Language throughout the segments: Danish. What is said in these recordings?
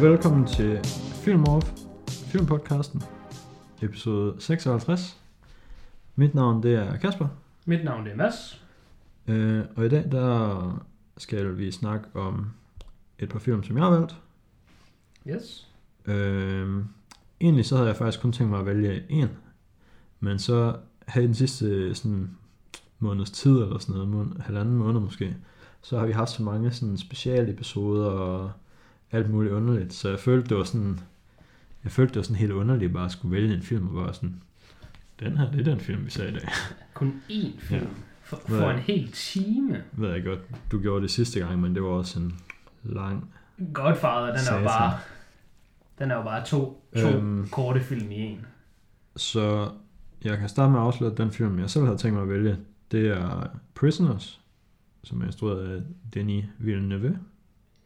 Velkommen til Film Off, filmpodcasten, episode 56. Mit navn det er Kasper, Mit navn det er Mads. øh, og i dag der skal vi snakke om et par film, som jeg har valgt. Yes. Øh, egentlig så havde jeg faktisk kun tænkt mig at vælge en, men så her i den sidste sådan, måneds tid, eller sådan noget, måned, halvanden måned måske, så har vi haft så mange sådan, specialepisoder og alt muligt underligt, så jeg følte, det var sådan, jeg følte, det var sådan helt underligt bare at skulle vælge en film, og bare sådan, den her, det er den film, vi ser i dag. Kun én film. Ja. For, for er en hel time. Ved jeg godt, du gjorde det sidste gang, men det var også en lang... Godfather, den er jo bare... Den er jo bare to, to Øhm. øhm. korte film i en. Så jeg kan starte med at afsløre, at den film, jeg selv havde tænkt mig at vælge, det er Prisoners, som er instrueret af Denis Villeneuve.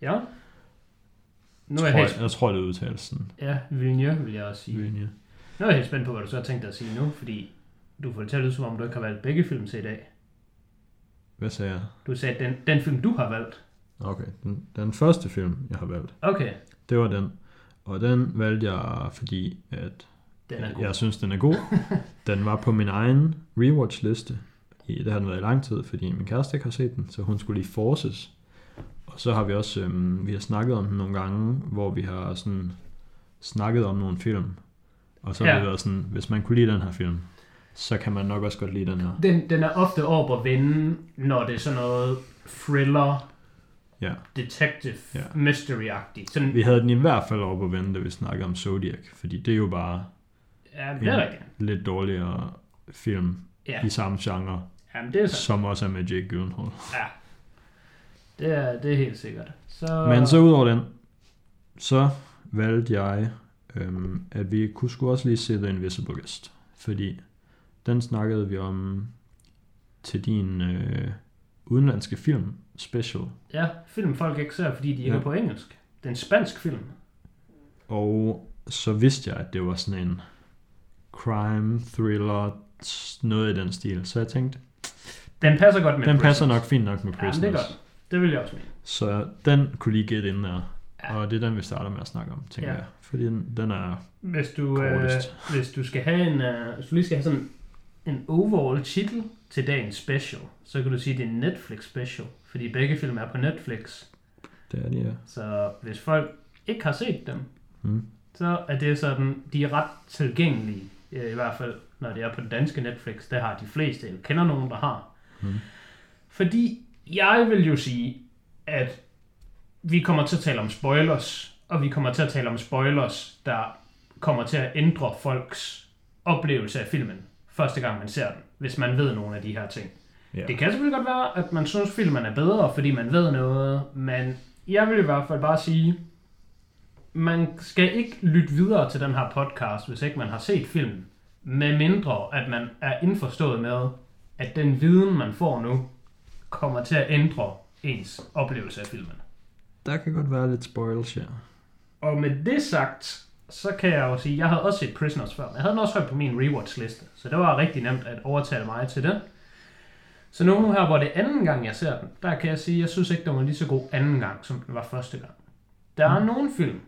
Ja. Nu er tror jeg, jeg, helt, jeg tror, det udtales sådan. ja, Villeneuve vil jeg også sige. Villeneuve. Nu er jeg helt spændt på, hvad du så har tænkt dig at sige nu, fordi du får det til at lyde, som om du ikke har valgt begge film til i dag. Hvad sagde jeg? Du sagde, den, den film, du har valgt. Okay, den, den første film, jeg har valgt, Okay, det var den. Og den valgte jeg, fordi at den er god. jeg synes, den er god. den var på min egen rewatch-liste. I, det har den været i lang tid, fordi min kæreste ikke har set den, så hun skulle lige forces. Og så har vi også, øhm, vi har snakket om den nogle gange, hvor vi har sådan snakket om nogle film. Og så har Ja. vi været sådan, hvis man kunne lide den her film, så kan man nok også godt lide den her. Den, den er ofte over at vende, når det er sådan noget thriller, Ja. detective, Ja. mystery-agtigt. Sådan, Vi havde den i hvert fald over på vente, da vi snakkede om Zodiac, fordi det er jo bare ja, det er rigtigt. lidt dårligere film Ja, i samme genre, Jamen, det er så. som også er med Jake Gyllenhaal. Ja. Det er, det er helt sikkert. Så, Men så udover den, så valgte jeg, øhm, at vi kunne sgu også lige se The Invisible Guest. Fordi den snakkede vi om til din øh, udenlandske film special. Ja, film folk ikke ser, fordi de ikke Ja. er på engelsk. Det er en spansk film. Og så vidste jeg, at det var sådan en crime, thriller, noget i den stil. Så jeg tænkte, Den passer godt med den passer Prisoners. nok fint nok med Prisoners. det er godt. Det vil jeg også mene. Så den kunne lige gætte ind der. Ja. Og det er den, vi starter med at snakke om, tænker Ja. jeg. Fordi den, den er... Hvis du, øh, Kortest. hvis du skal have en, øh, hvis du lige skal have sådan en overall titel til dagens special, så kan du sige, at det er en Netflix special. Fordi begge film er på Netflix. Det er de, ja. Så hvis folk ikke har set dem, Mm. så er det sådan, de er ret tilgængelige, øh, i hvert fald når det er på den danske Netflix. Det har de fleste, jeg kender nogen, der har. Mm. Fordi jeg vil jo sige, at vi kommer til at tale om spoilers, og vi kommer til at tale om spoilers, der kommer til at ændre folks oplevelse af filmen, første gang man ser den, hvis man ved nogle af de her ting. Ja. Det kan selvfølgelig godt være, at man synes, filmen er bedre, fordi man ved noget, men jeg vil i hvert fald bare sige, man skal ikke lytte videre til den her podcast, hvis ikke man har set filmen, med mindre at man er indforstået med, at den viden, man får nu, kommer til at ændre ens oplevelse af filmen. Der kan godt være lidt spoils, ja. Og med det sagt, så kan jeg jo sige, at jeg havde også set Prisoners før, men jeg havde den også hørt på min rewatch-liste, så det var rigtig nemt at overtale mig til den. Så nu her, hvor det er anden gang, jeg ser den, der kan jeg sige, at jeg synes ikke, den var lige så god anden gang, som den var første gang. Der er nogle film,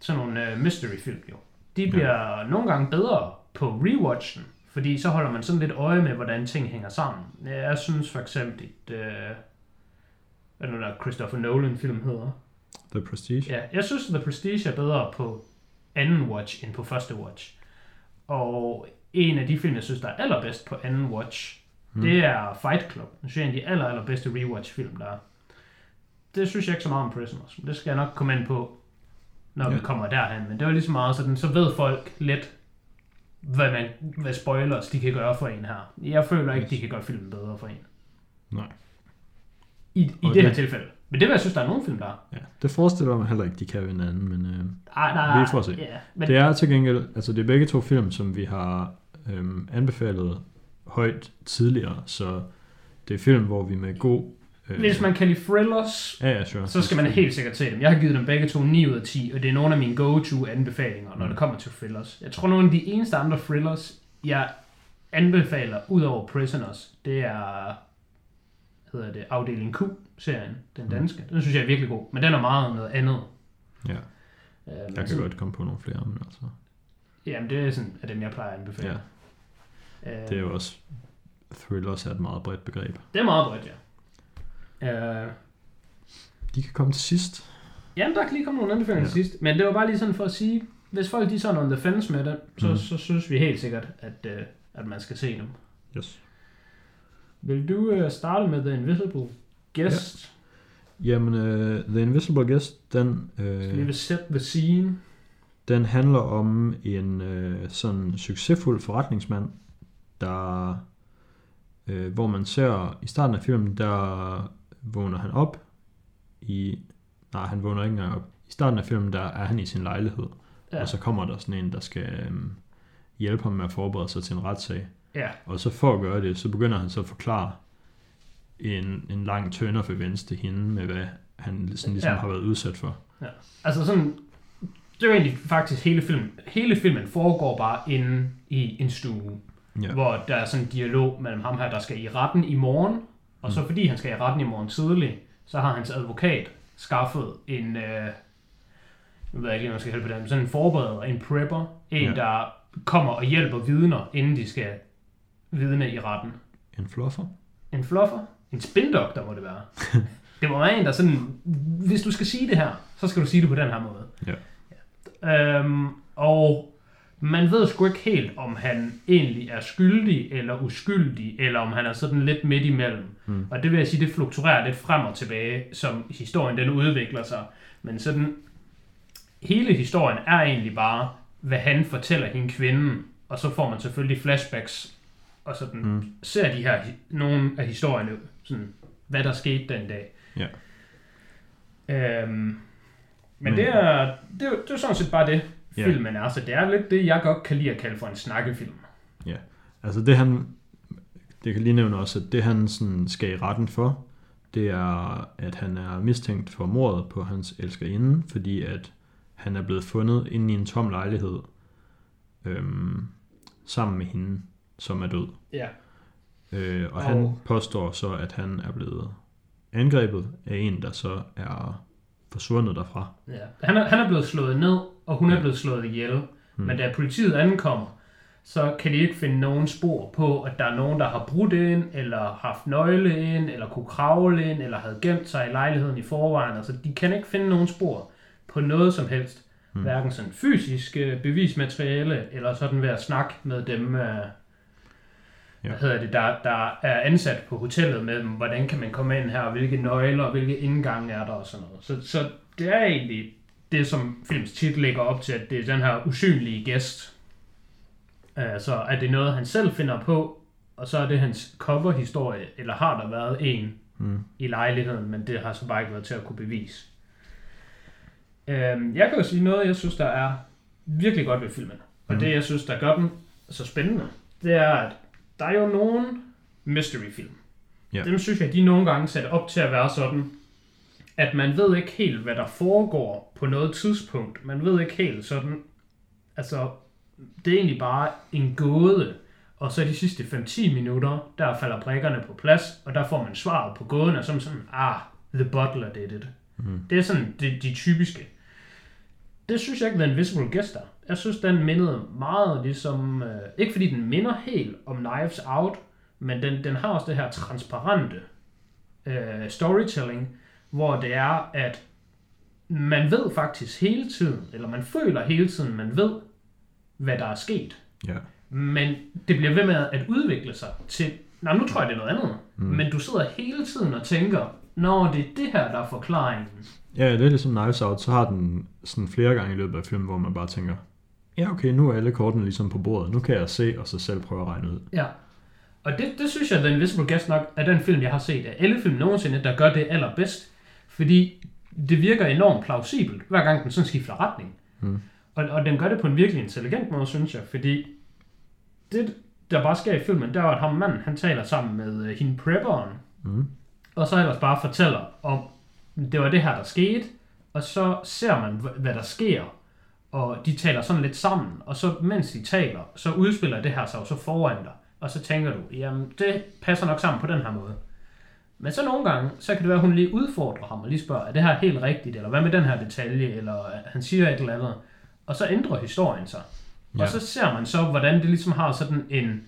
sådan nogle uh, mystery-film jo, de bliver ja. nogle gange bedre på rewatchen, fordi så holder man sådan lidt øje med, hvordan ting hænger sammen. Jeg synes for eksempel, et, uh, hvad er nu der Christopher Nolan-film hedder? The Prestige. Ja, jeg synes, The Prestige er bedre på anden watch end på første watch. Og en af de film, jeg synes, der er allerbedst på anden watch, Hmm. mm. det er Fight Club. Det er en af de aller, allerbedste rewatch-film, der er. Det synes jeg ikke så meget om Prisoners. men Det skal jeg nok komme ind på, når ja. Ja. vi kommer derhen. Men det var ligesom meget sådan, så ved folk lidt, hvad, man, hvad spoilers de kan gøre for en her. Jeg føler ikke, Yes. de kan gøre filmen bedre for en. Nej. I, i Og det her det- tilfælde. Men det vil jeg synes, der er nogle film, der er. Ja, det forestiller mig heller ikke, de kan ved hinanden, men øh, Ej, nej, Vi får se. Ja, men det er til gengæld, altså det er begge to film, som vi har øhm, anbefalet højt tidligere, så det er film, hvor vi med god... Øh, Hvis man kan lide thrillers, Ja, ja, sure. så skal man helt sikkert se dem. Jeg har givet dem begge to 9 ud af 10, og det er nogle af mine go-to anbefalinger, når Mm. det kommer til thrillers. Jeg tror, nogle af de eneste andre thrillers, jeg anbefaler, ud over Prisoners, det er hedder det, Afdeling Q-serien, den Mm. danske. Den synes jeg er virkelig god, men den er meget noget andet. Ja. Øh, Jeg kan sådan- godt komme på nogle flere, men altså... Jamen, det er sådan, at dem, jeg plejer at anbefale. Ja, Øh, det er jo også... Thrillers er et meget bredt begreb. det er meget bredt, ja. Øh, De kan komme til sidst. Jamen, der kan lige komme nogle anbefalinger Ja. ja. sidst. Men det var bare lige sådan for at sige, hvis folk de er sådan on the fence med det, så, Mm. mm. så synes vi helt sikkert, at, øh, at man skal se dem. Yes. Vil du øh, starte med The Invisible Guest? Jamen, uh, The Invisible Guest, den, Ja. uh, Vi set the scene. den handler om en uh, sådan succesfuld forretningsmand, der, uh, hvor man ser i starten af filmen, der vågner han op i, nej, han vågner ikke engang op. I starten af filmen, der er han i sin lejlighed, ja. Ja. og så kommer der sådan en, der skal um, hjælpe ham med at forberede sig til en retssag. ja. Og så for at gøre det, så begynder han så at forklare en, en lang of events til hende, med hvad han sådan ligesom ja. Ja. har været udsat for. Altså sådan, det er jo egentlig faktisk hele filmen. Hele filmen foregår bare inde i en stue, Ja. ja. hvor der er sådan en dialog mellem ham her, der skal i retten i morgen, og så fordi han skal i retten i morgen tidlig, så har hans advokat skaffet en, øh, nu ved jeg ikke lige, man skal hjælpe på det, men sådan en forbereder, en prepper, en, Ja. ja. der kommer og hjælper vidner, inden de skal vidne i retten. En fluffer? En fluffer? En spindoktor må det være. det må være en, der sådan, hvis du skal sige det her, så skal du sige det på den her måde. Ja. Øhm, og man ved sgu ikke helt, om han egentlig er skyldig eller uskyldig, eller om han er sådan lidt midt imellem. Mm. Og det vil jeg sige, det fluktuerer lidt frem og tilbage, som historien den udvikler sig. Men sådan, hele historien er egentlig bare, hvad han fortæller hende kvinden, og så får man selvfølgelig flashbacks, og sådan Mm. ser de her, nogle af historierne, sådan, hvad der skete den dag. Ja. Øhm, men, Men- det, er, det, er, det er sådan set bare det, Ja. filmen er. Så det er lidt det, jeg godt kan lide at kalde for en snakkefilm. Altså det han, det kan lige nævne også, at det han sådan skal i retten for, det er, at han er mistænkt for mordet på hans elskerinde, fordi at han er blevet fundet inde i en tom lejlighed, øhm, sammen med hende, som er død. Ja. Øh, og Og- han påstår så, at han er blevet angrebet af en, der så er forsvundet derfra. ja. Han, er, han er blevet slået ned, og hun er blevet slået ihjel. Hmm. Men da politiet ankommer, så kan de ikke finde nogen spor på, at der er nogen, der har brudt ind, eller haft nøgle ind, eller kunne kravle ind, eller havde gemt sig i lejligheden i forvejen. Altså, de kan ikke finde nogen spor på noget som helst. Mm. Hverken sådan fysisk øh, bevismateriale, eller sådan ved at snakke med dem, øh, Ja. hvad hedder det, der, der er ansat på hotellet med dem, hvordan kan man komme ind her, og hvilke nøgler, og hvilke indgange er der, og sådan noget. Så, så det er egentlig det, som films titel lægger op til, at det er den her usynlige gæst. Uh, så er det noget, han selv finder på, og så er det hans coverhistorie, eller har der været en Mm. i lejligheden, men det har så bare ikke været til at kunne bevise. Øhm, jeg kan jo sige noget, jeg synes, der er virkelig godt ved filmen. Og Mhm. det, jeg synes, der gør den så spændende, det er, at der er jo nogle mystery-film. Ja. Dem synes jeg, de nogle gange sat op til at være sådan, at man ved ikke helt, hvad der foregår på noget tidspunkt. Man ved ikke helt sådan, altså, det er egentlig bare en gåde. Og så de sidste 5-10 minutter, der falder brikkerne på plads, og der får man svaret på gåden, og som sådan, ah, the butler did it. Mm. Det er sådan de, de typiske. Det synes jeg ikke, The Invisible Guest er. Jeg synes, den mindede meget ligesom... Øh, ikke fordi den minder helt om Knives Out, men den, den har også det her transparente øh, storytelling, hvor det er, at man ved faktisk hele tiden, eller man føler hele tiden, man ved, hvad der er sket. Ja. Men det bliver ved med at udvikle sig til, nej nu tror jeg det er noget andet, Mm. men du sidder hele tiden og tænker, når det er det her, der er forklaringen. Ja, det er ligesom Knives Out, så har den sådan flere gange i løbet af filmen, hvor man bare tænker, ja okay, nu er alle kortene ligesom på bordet, nu kan jeg se, og så selv prøve at regne ud. Ja. Og det, det synes jeg, at The Invisible Guest nok er den film, jeg har set af alle film nogensinde, der gør det allerbedst. Fordi det virker enormt plausibelt, hver gang den sådan skifter retning. Mm. Og, og den gør det på en virkelig intelligent måde, synes jeg. Fordi det, der bare sker i filmen, der er, at ham manden, han taler sammen med øh, hende prepperen, Mm. og så ellers bare fortæller om, det var det her, der skete, og så ser man, hva- hvad der sker, og de taler sådan lidt sammen, og så mens de taler, så udspiller det her sig jo så foran dig, og så tænker du, jamen det passer nok sammen på den her måde. Men så nogle gange, så kan det være, at hun lige udfordrer ham og lige spørger, er det her helt rigtigt, eller hvad med den her detalje, eller han siger et eller andet. Og så ændrer historien sig. Ja. Og så ser man så, hvordan det ligesom har sådan en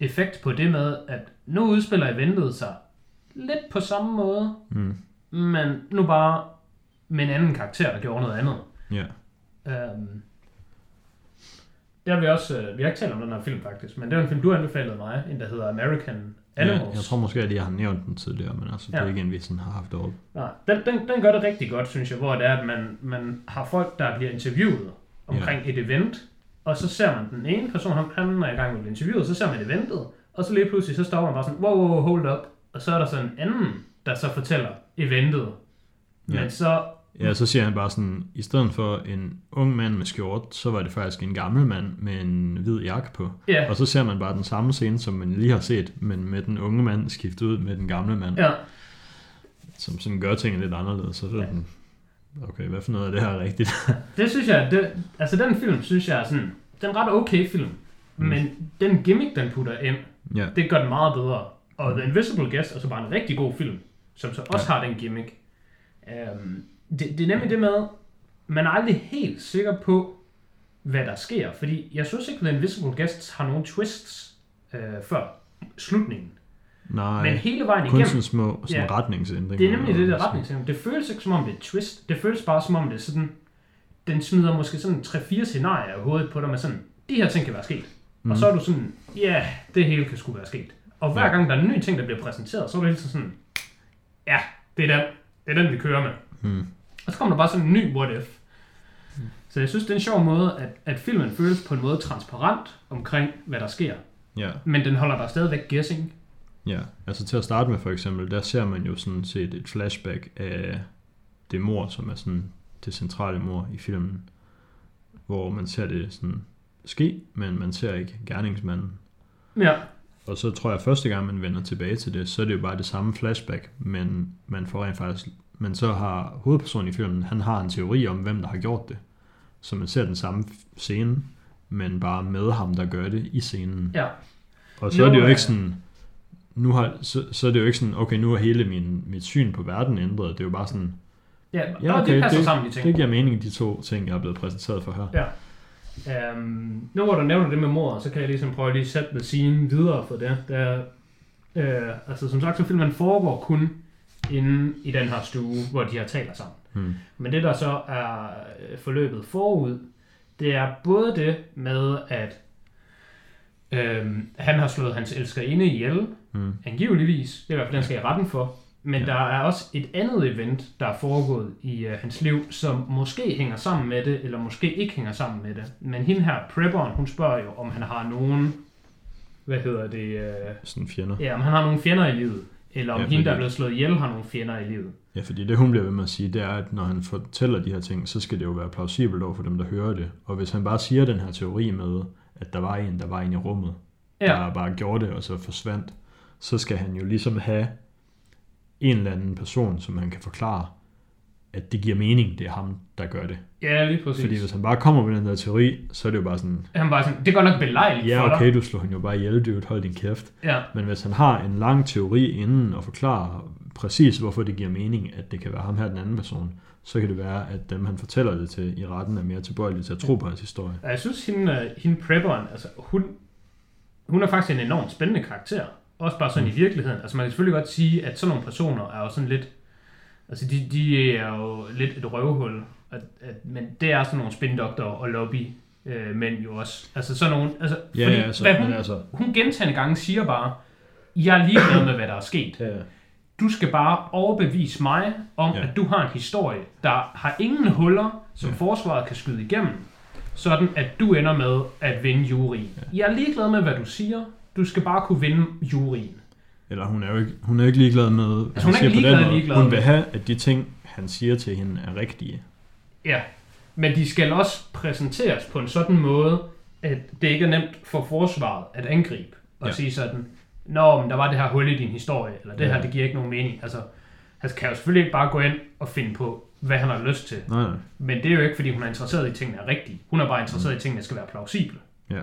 effekt på det med, at nu udspiller eventet sig lidt på samme måde, Mm. men nu bare med en anden karakter, der gjorde noget andet. Ja. Øhm, det har vi også, øh, vi har ikke talt om den her film faktisk, men det var en film, du anbefalede mig, en der hedder American ja. Animals. Jeg tror måske, at jeg har nævnt den tidligere, men altså, det er Ja. ikke en, vi sådan har haft over. Nej, den, den, den gør det rigtig godt, synes jeg, hvor det er, at man, man har folk, der bliver interviewet omkring et event, og så ser man den ene person, han, han er i gang med interviewet, så ser man eventet, og så lige pludselig, så stopper man bare sådan, wow, wow, hold up, og så er der så en anden, der så fortæller eventet. Ja. Men så, Ja, så siger han bare sådan, i stedet for en ung mand med skjort, så var det faktisk en gammel mand med en hvid jakke på. ja, Og så ser man bare den samme scene, som man lige har set, men med den unge mand skiftet ud med den gamle mand, ja, som sådan gør tingene lidt anderledes. Så Ja. okay, hvad for noget af det her er rigtigt? det synes jeg, det, altså den film, synes jeg er sådan, den er ret okay film, Mm. men den gimmick, den putter ind, ja, det gør den meget bedre. Og The Invisible Guest er så bare en rigtig god film, som så også har den gimmick. Um, det, det er nemlig det med, man er aldrig helt sikker på, hvad der sker. Fordi jeg synes ikke, The Invisible Guest har nogen twists øh, før slutningen. nej, Men hele vejen kun igennem, sådan små sådan Ja. retningsændringer. det er nemlig det der og- retning. Det føles ikke som om det er et twist. Det føles bare som om det er sådan, den smider måske sådan 3-4 scenarier i hovedet på dig med sådan, de her ting kan være sket. Mm. Og så er du sådan, ja, yeah, det hele kan sgu være sket. Og hver Ja. gang der er en ny ting, der bliver præsenteret, så er det hele tiden sådan, ja, det er den. Det er den, vi kører med. Mm. Og så kommer der bare sådan en ny what if. Så jeg synes, det er en sjov måde, at, at filmen føles på en måde transparent omkring, hvad der sker. Ja, Men den holder dig stadigvæk guessing. ja. Altså til at starte med for eksempel, der ser man jo sådan set et flashback af det mor, som er sådan det centrale mor i filmen, hvor man ser det sådan ske, men man ser ikke gerningsmanden. Ja, Og så tror jeg, at første gang man vender tilbage til det, så er det jo bare det samme flashback, men man får rent faktisk, men så har hovedpersonen i filmen, han har en teori om, hvem der har gjort det. Så man ser den samme scene, men bare med ham, der gør det i scenen. ja. Og så er det jo ikke sådan, nu har, så, så er det jo ikke sådan, okay, nu er hele min, mit syn på verden ændret. Det er jo bare sådan, Ja, ja, okay, det passer det, sammen, de ting. det giver mening, de to ting, jeg er blevet præsenteret for her. Ja. Um, nu hvor du nævner det med mordet, så kan jeg ligesom prøve at lige sætte the scene videre for det. Der, øh, altså som sagt, så filmen foregår kun inde i den her stue, hvor de her taler sammen. Hmm. Men det der så er øh, forløbet forud, det er både det med, at øhm, han har slået hans elskerinde ihjel, Hmm. angiveligvis. Det er i hvert fald, den skal i retten for. Men ja. der er også et andet event, der er foregået i øh, hans liv, som måske hænger sammen med det, eller måske ikke hænger sammen med det. Men hende her, prepperen, hun spørger jo, om han har nogen, hvad hedder det, øh, Sådan fjender. ja, om han har nogle fjender i livet. Eller om Ja, hende, der er blevet slået ihjel, har nogle fjender i livet. Ja, fordi det hun bliver ved med at sige, det er, at når han fortæller de her ting, så skal det jo være plausibelt over for dem, der hører det. Og hvis han bare siger den her teori med, at der var en, der var inde i rummet. Ja, der bare gjorde det, og så forsvandt, så skal han jo ligesom have en eller anden person, som han kan forklare, at det giver mening, det er ham, der gør det. ja lige præcis. Fordi hvis han bare kommer med den der teori, så er det jo bare sådan, Han var sådan, det går nok belejligt ja for okay, dig. du slår hende jo bare ihjel, dude, hold din kæft. Ja, Men hvis han har en lang teori inden og forklarer præcis, hvorfor det giver mening, at det kan være ham her, den anden person, så kan det være, at dem, han fortæller det til i retten, er mere tilbøjelige til at tro på hans historie. jeg synes, hende, øh, hende prepperen, altså hun, hun er faktisk en enormt spændende karakter. Også bare sådan mm. i virkeligheden. Altså man kan selvfølgelig godt sige, at sådan nogle personer er jo sådan lidt, altså de, de er jo lidt et røvhul. At, at, men det er sådan nogle spindoktorer og lobby øh, mænd jo også. Altså sådan nogle, altså, Ja, fordi, ja, altså, hvad hun, altså, hun gentagende gange siger bare, jeg er ligeglad med, hvad der er sket. ja, Du skal bare overbevise mig om, Ja. at du har en historie, der har ingen huller, som Ja. forsvaret kan skyde igennem, sådan at du ender med at vinde juryen. Ja. Ja. Jeg er ligeglad med, hvad du siger. Du skal bare kunne vinde juryen. Eller hun er jo ikke, hun er ikke ligeglad med, Altså, hun er ikke på den ligeglad, måde, ligeglad hun vil have, at de ting, han siger til hende, er rigtige. Ja, men de skal også præsenteres på en sådan måde, at det ikke er nemt for forsvaret at angribe og Ja. sige sådan, Nå, men der var det her hul i din historie, eller det Ja. her, det giver ikke nogen mening. Altså, han kan jo selvfølgelig ikke bare gå ind og finde på, hvad han har lyst til. Nej, nej. Men det er jo ikke, fordi hun er interesseret i, at tingene er rigtige. Hun er bare interesseret i, at tingene skal være plausible. Ja.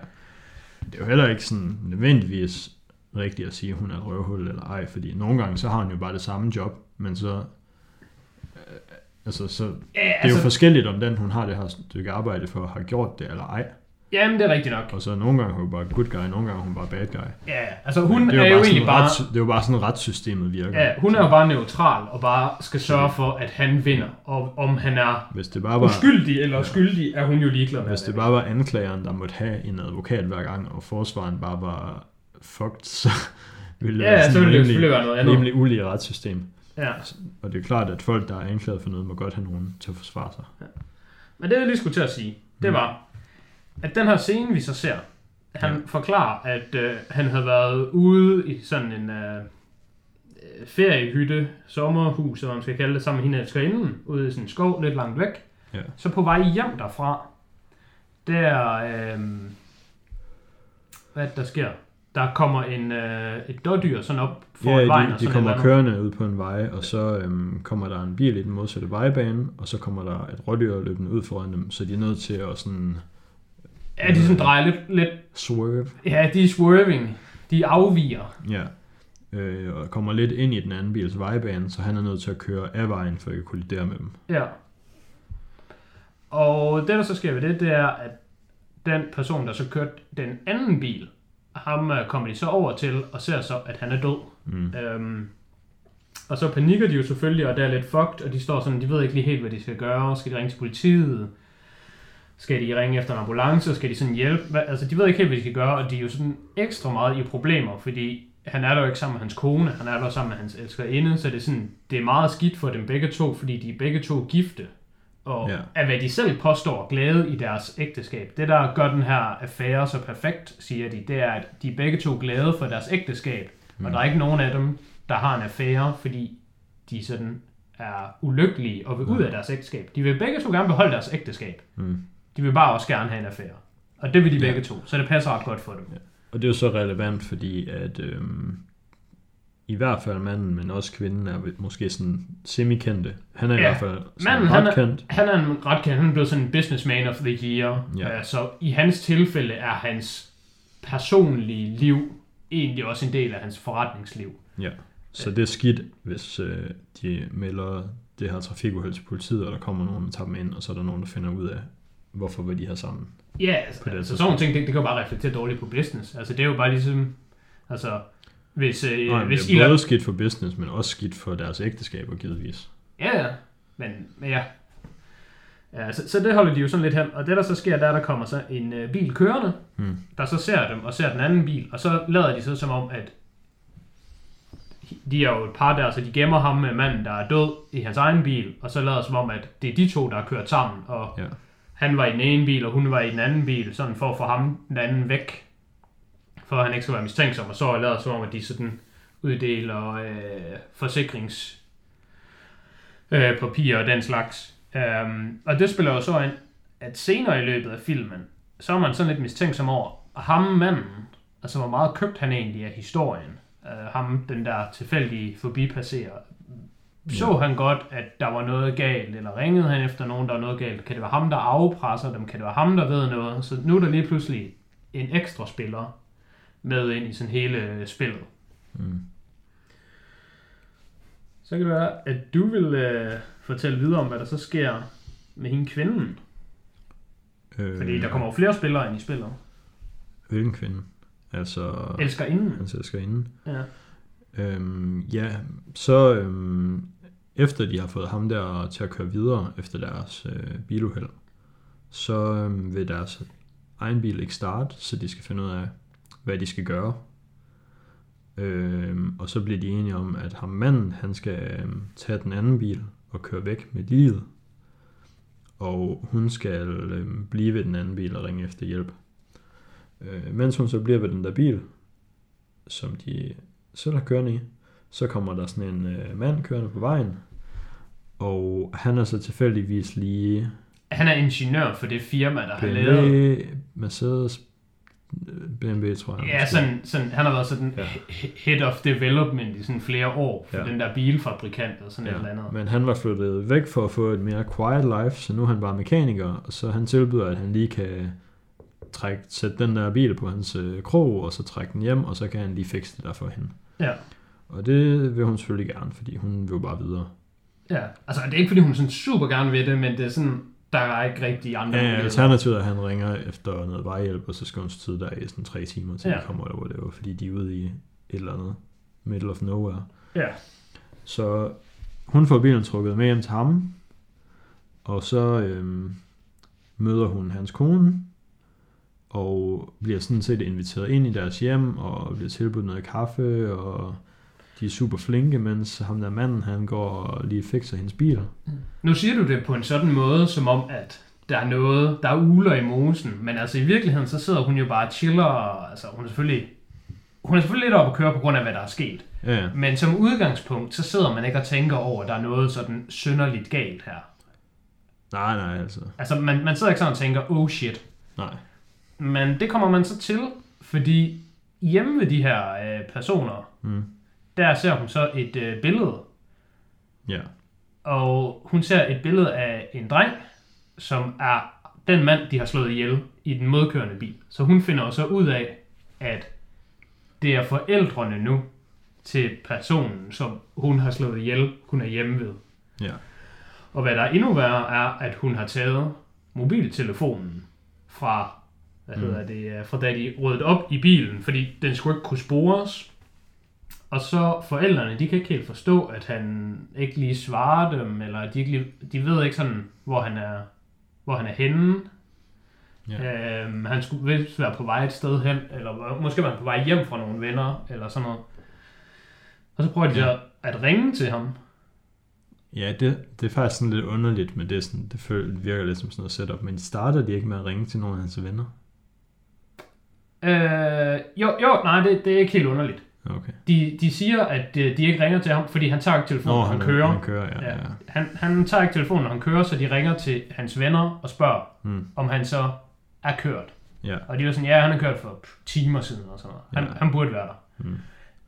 Det er jo heller ikke sådan nødvendigvis rigtigt at sige, at hun er et røvhul eller ej, fordi nogle gange så har hun jo bare det samme job, men så, øh, altså, så Ja, det er jo altså, forskelligt, om den, hun har det her stykke arbejde for, har gjort det eller ej. jamen, det er rigtigt nok. Og så nogle gange er hun bare good guy, nogle gange er hun bare bad guy. Ja, altså hun det er, jo bare sådan, egentlig bare... rets- det er jo bare sådan, retssystemet virker. Ja, hun er jo bare neutral og bare skal sørge for, at han vinder. Og om han er Hvis det bare var, uskyldig eller skyldig, er hun jo ligeglad med. hvis det bare var anklageren, der måtte have en advokat hver gang, og forsvaren bare var fucked, så ville det Ja, være så ville det selvfølgelig være noget andet. rimelig ulige retssystem. Ja. Og det er klart, at folk, der er anklaget for noget, må godt have nogen til at forsvare sig. Men det, jeg lige skulle til at sige, det Mm. var, at den her scene, vi så ser, han Ja. forklarer, at øh, han havde været ude i sådan en øh, øh, feriehytte, sommerhus, eller hvad man skal kalde det, sammen med hende elskerinden, ude i sådan en skov lidt langt væk. Ja. Så på vej hjem derfra, der, øh, hvad er det, der sker? Der kommer en, øh, et dårdyr sådan op foran Ja, vejen. de, og de sådan kommer kørende ud på en vej, og så øhm, kommer der en bil i den modsatte vejbane, og så kommer der et rådyr løbende ud foran dem, så de er nødt til at sådan Ja, de sådan drejer lidt, lidt, swerve, ja, de er swerving, de afviger. ja, øh, og kommer lidt ind i den anden bils vejbane, så han er nødt til at køre af vejen, for at ikke kollidere med dem. Ja. Og det, der så sker ved det, det er, at den person, der så kørte den anden bil, ham øh, kommer de så over til og ser så, at han er død. Mm. Øhm, og så panikker de jo selvfølgelig, og det er lidt fucked, og de står sådan, de ved ikke lige helt, hvad de skal gøre. Skal de ringe til politiet? Skal de ringe efter en ambulance? Skal de sådan hjælpe? Hvad, altså, de ved ikke helt, hvad de skal gøre, og de er jo sådan ekstra meget i problemer, fordi han er der jo ikke sammen med hans kone, han er der sammen med hans elskerinde, så det er, sådan, det er meget skidt for dem begge to, fordi de er begge to gifte. Og Ja. ja. af hvad de selv påstår glæde i deres ægteskab. Det, der gør den her affære så perfekt, siger de, det er, at de er begge to glade for deres ægteskab. Mm. Og der er ikke nogen af dem, der har en affære, fordi de sådan er ulykkelige og vil ud af deres ægteskab. De vil begge to gerne beholde deres ægteskab. Mm. De vil bare også gerne have en affære. Og det vil de Ja. begge to, så det passer ret godt for dem. Og det er jo så relevant, fordi at øhm, i hvert fald manden, men også kvinden er måske sådan semi-kendte. Han er ja. i hvert fald Manden, han ret er, kendt. han er en ret kendt. Han er blevet sådan en businessman of the year. Ja. Uh, så i hans tilfælde er hans personlige liv egentlig også en del af hans forretningsliv. Ja. Så det er skidt, hvis øh, de melder det her trafikuheld til politiet, og der kommer nogen, der tager dem ind, og så er der nogen, der finder ud af, hvorfor var de her sammen. Ja, altså, På det altså sådan nogle ting, det, det kan jo bare reflektere dårligt på business. Altså det er jo bare ligesom, altså hvis, øh, Nej, hvis det er Elon, både skidt for business, men også skidt for deres ægteskaber, givetvis. Ja, ja. Men, men ja. ja så, så det holder de jo sådan lidt hen. Og det der så sker, der er, der kommer så en øh, bil kørende, Hmm. der så ser dem og ser den anden bil. Og så lader de så som om, at de er jo et par der, så de gemmer ham med manden, der er død i hans egen bil. Og så lader som om, at det er de to, der har kørt sammen. Og Ja. han var i den ene bil, og hun var i den anden bil, sådan for at få ham den anden væk. For at han ikke skal være mistænksom. Og så er lavet som om, at de sådan uddeler øh, forsikrings øh, papirer og den slags. Um, og det spiller jo så ind, at senere i løbet af filmen, så er man sådan lidt mistænksom over, ham manden, altså hvor meget købt han egentlig af historien. Uh, ham, den der tilfældige forbipasserer. Så han godt, at der var noget galt, eller ringede han efter nogen, der var noget galt? Kan det være ham, der afpresser dem? Kan det være ham, der ved noget? Så nu er der lige pludselig en ekstra spiller med ind i sådan hele øh, spillet. Mm. Så kan det være, at du vil øh, fortælle videre om, hvad der så sker med hende kvinden. Øh, Fordi der kommer jo flere spillere ind i spillet. Hvilken kvinde? Altså... Elsker inden. Hans elskerinde. Ja. Øhm, ja, så øhm, efter de har fået ham der til at køre videre efter deres øh, biluheld, så øhm, vil deres egen bil ikke starte, så de skal finde ud af, hvad de skal gøre. Øhm, og så bliver de enige om, at ham manden, han skal øhm, tage den anden bil og køre væk med livet. Og hun skal øhm, blive ved den anden bil og ringe efter hjælp. Øh, mens hun så bliver ved den der bil, som de selv har kørende i, så kommer der sådan en øh, mand kørende på vejen, og han er så tilfældigvis lige Han er ingeniør for det firma, der har lavet... Mercedes, øh, BMW tror jeg. Ja, sådan, sådan, han har været sådan Ja. he- head of development i sådan flere år for Ja. den der bilfabrikant og sådan ja. et eller andet. Men han var flyttet væk for at få et mere quiet life, så nu er han bare mekaniker, og så han tilbyder, at han lige kan trække, sætte den der bil på hans øh, krog, og så trække den hjem, og så kan han lige fikse det der for hende. Ja. Og det vil hun selvfølgelig gerne, fordi hun vil jo bare videre. Ja, altså det er ikke fordi hun sådan super gerne vil det, men det er sådan, der er ikke rigtig andre Ja, muligheder. alternativet er, at han ringer efter noget vejhjælp, og så skal hun sidde der i sådan tre timer, til ja. De kommer, eller whatever, fordi de er ude i et eller andet middle of nowhere. Ja, Så hun får bilen trukket med hjem til ham, og så øhm, møder hun hans kone, og bliver sådan set inviteret ind i deres hjem, og bliver tilbudt noget kaffe, og de er super flinke, mens ham der manden, han går og lige fikser hendes bil. nu siger du det på en sådan måde, som om, at der er noget, der er uler i mosen, men altså i virkeligheden, så sidder hun jo bare og chiller, og altså hun er selvfølgelig, hun er selvfølgelig lidt op at køre på grund af, hvad der er sket. Ja, Men som udgangspunkt, så sidder man ikke og tænker over, at der er noget sådan synderligt galt her. nej, nej, altså, Altså man, man sidder ikke sådan og tænker, oh shit. nej. Men det kommer man så til, fordi hjemme ved de her øh, personer, Mm. Der ser hun så et øh, billede Ja, Og hun ser et billede af en dreng, som er den mand, de har slået ihjel i den modkørende bil. Så hun finder jo så ud af, at det er forældrene nu til personen, som hun har slået ihjel, hun er hjemme ved. ja, Og hvad der er endnu værre, er, at hun har taget mobiltelefonen fra, hvad Mm. hedder det, øh, fra da de ryddet op i bilen, fordi den skulle ikke kunne spores. Og så forældrene, de kan ikke helt forstå, at han ikke lige svarer dem, eller de, ikke lige, de ved ikke sådan, hvor han er, hvor han er henne. Ja. Øhm, han skulle vist være på vej et sted hen, eller måske var han på vej hjem fra nogle venner, eller sådan noget. Og så prøver de Ja. at ringe til ham, ja det, det er faktisk sådan lidt underligt, men det, er sådan, det føl- virker lidt som sådan noget setup, men starter de ikke med at ringe til nogle af hans venner? Øh, jo, jo, nej, det, det er ikke helt underligt. Okay. De, de siger, at øh, de ikke ringer til ham, fordi han tager ikke telefonen, når han, er- kører. Han kører, ja. Ja. ja. Han, han tager ikke telefonen, når han kører, så de ringer til hans venner og spørger, Mm. om han så er kørt. Ja. Og de er sådan, ja, han er kørt for timer siden og sådan noget. Han, Ja. han burde være der. Mm.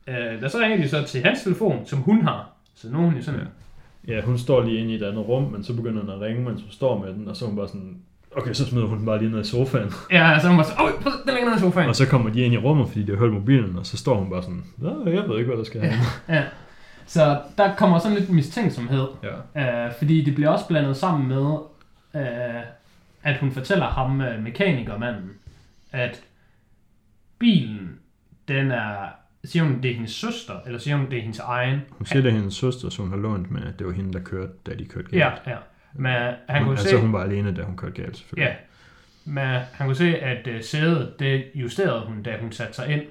Øh, der så ringer de så til hans telefon, som hun har. Så nu er hun jo sådan, Ja, hun står lige inde i et andet rum, men så begynder den at ringe, mens hun står med den, og så er hun bare sådan, okay, så smider hun bare lige ned i sofaen. ja, så hun var så, åh, prøv, den ligger nede i sofaen. Og så kommer de ind i rummet, fordi de har hørt mobilen, og så står hun bare sådan, "Nå, jeg ved ikke, hvad der skal have. Ja. Så der kommer sådan lidt mistænksomhed. Ja. Øh, fordi det bliver også blandet sammen med, øh, at hun fortæller ham, øh, mekanikermanden, at bilen, den er, siger hun, det er hendes søster, eller siger hun, det er hendes egen? Hun siger, det er hendes søster, som hun har lånt med, at det var hende, der kørte, da de kørte Ja, galt. ja. Men han hun, kunne altså, se, hun var alene, da hun kørte galt, selvfølgelig. ja, men han kunne se, at øh, sædet, det justerede hun, da hun satte sig ind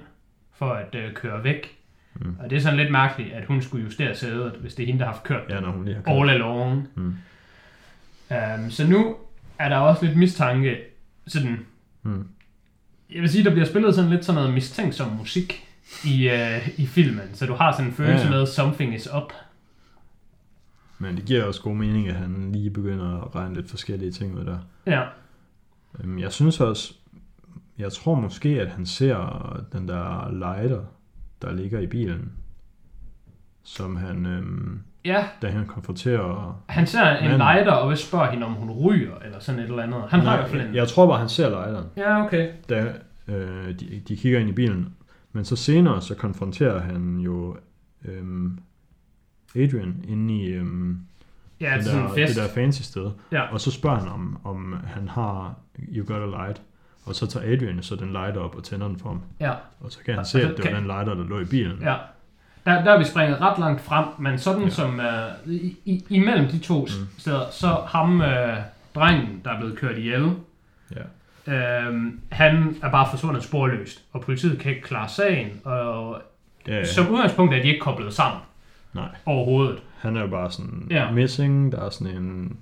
for at øh, køre væk. Mm. Og det er sådan lidt mærkeligt, at hun skulle justere sædet, hvis det er hende, der har haft kørt Ja, når hun lige har kørt. all along. Mm. Um, så nu er der også lidt mistanke, sådan, Mm. jeg vil sige, der bliver spillet sådan lidt sådan noget mistænksom musik i, uh, i filmen, så du har sådan en følelse Ja, ja. med, something is up. Men det giver også god mening, at han lige begynder at regne lidt forskellige ting ud der. Ja, Øhm, Jeg synes også, jeg tror måske, at han ser den der lighter, der ligger i bilen, som han, øhm, ja da han konfronterer... han ser en Manden. lighter og vil spørge hende, om hun ryger, eller sådan et eller andet. Han har i hvert fald en... jeg, jeg tror bare, han ser lighteren, Ja, okay. da øh, de, de kigger ind i bilen. Men så senere, så konfronterer han jo øhm, Adrian inde i øhm, Ja, det, er sådan der, fest. det der fancy sted. Ja. Og så spørger han, om, om han har You Got a Light. Og så tager Adrian så den lighter op og tænder den for ham. Ja, Og så kan han se, at det var den lighter, der lå i bilen. ja. Der, der er vi springet ret langt frem, men sådan Ja. ja. som uh, i, i, imellem de to mm. steder, så ham, uh, drengen, der er blevet kørt ihjel, Ja. Øhm, han er bare forsvundet sporløst, og politiet kan ikke klare sagen, og Ja, ja. som udgangspunkt er de ikke koblet sammen Nej, overhovedet. han er jo bare sådan Ja. missing. Der er sådan en...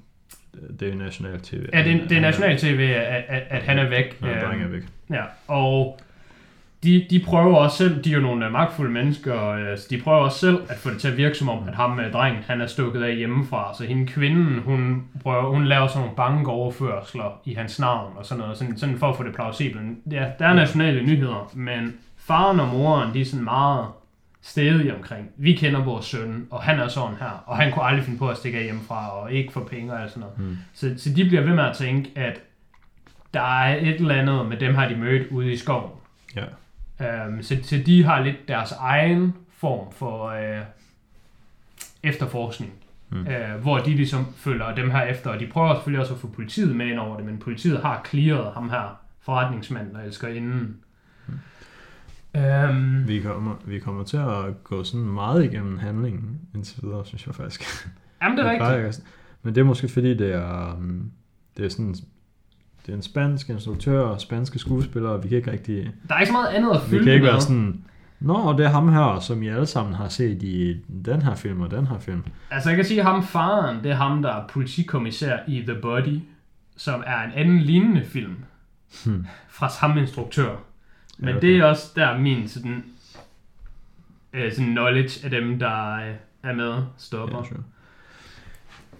Det er national tv. Ja, det, er- det er national tv, at, at, at han er væk. Ja, Øhm, er væk. Ja, og de, de prøver også selv, de er jo nogle øh, magtfulde mennesker, øh, så de prøver også selv at få det til at virke som om, at ham med drengen, han er stukket af hjemmefra. Så hende kvinden, hun, prøver, hun laver sådan nogle bankoverførsler i hans navn og sådan noget, sådan, sådan for at få det plausibelt. Ja, der er nationale nyheder, men faren og moren, de er sådan meget stedige omkring. Vi kender vores søn, og han er sådan her, og han kunne aldrig finde på at stikke af hjemmefra, og ikke få penge og sådan noget. Mm. Så, så de bliver ved med at tænke, at der er et eller andet med dem har de mødt ude i skoven. Ja. Øhm, så, så de har lidt deres egen form for øh, efterforskning. Mm. Øh, hvor de ligesom følger dem her efter, og de prøver selvfølgelig også at få politiet med ind over det, men politiet har clearet ham her, forretningsmanden og elsker inden. Øhm, Vi kommer, vi kommer til at gå sådan meget igennem handlingen indtil videre, synes jeg faktisk. jamen det er rigtigt. Men det er måske fordi, det er, um, det er sådan, det er en spansk instruktør og spanske skuespillere, og vi kan ikke rigtig, Der er ikke så meget andet at vi fylde kan ikke med. være sådan, Nå, det er ham her, som I alle sammen har set i den her film og den her film. Altså jeg kan sige, at ham faren, det er ham, der er politikommissær i The Body, som er en anden lignende film Hmm. fra samme instruktør. Men okay. det er også der min sådan, øh, sådan knowledge af dem, der øh, er med, stopper. Ja, sure.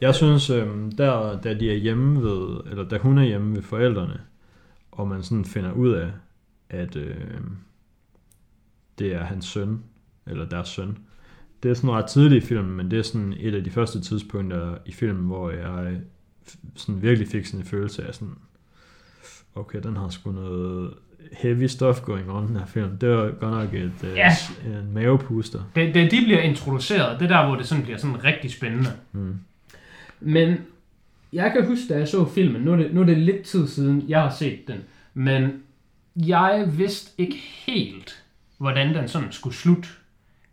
Jeg synes, øhm, der, da de er hjemme ved, eller da hun er hjemme ved forældrene, og man sådan finder ud af, at øh, det er hans søn, eller deres søn. Det er sådan ret tidligt i filmen, men det er sådan et af de første tidspunkter i filmen, hvor jeg øh, sådan virkelig fik sådan en følelse af sådan, okay, den har sgu noget heavy stuff going on, den her film. Det var godt nok et, øh, Ja. s- en mavepuster. Det, det, de bliver introduceret, det er der, hvor det sådan bliver sådan rigtig spændende. Mm. Men jeg kan huske, da jeg så filmen, nu er, det, nu er det lidt tid siden, jeg har set den, men jeg vidste ikke helt, hvordan den sådan skulle slutte.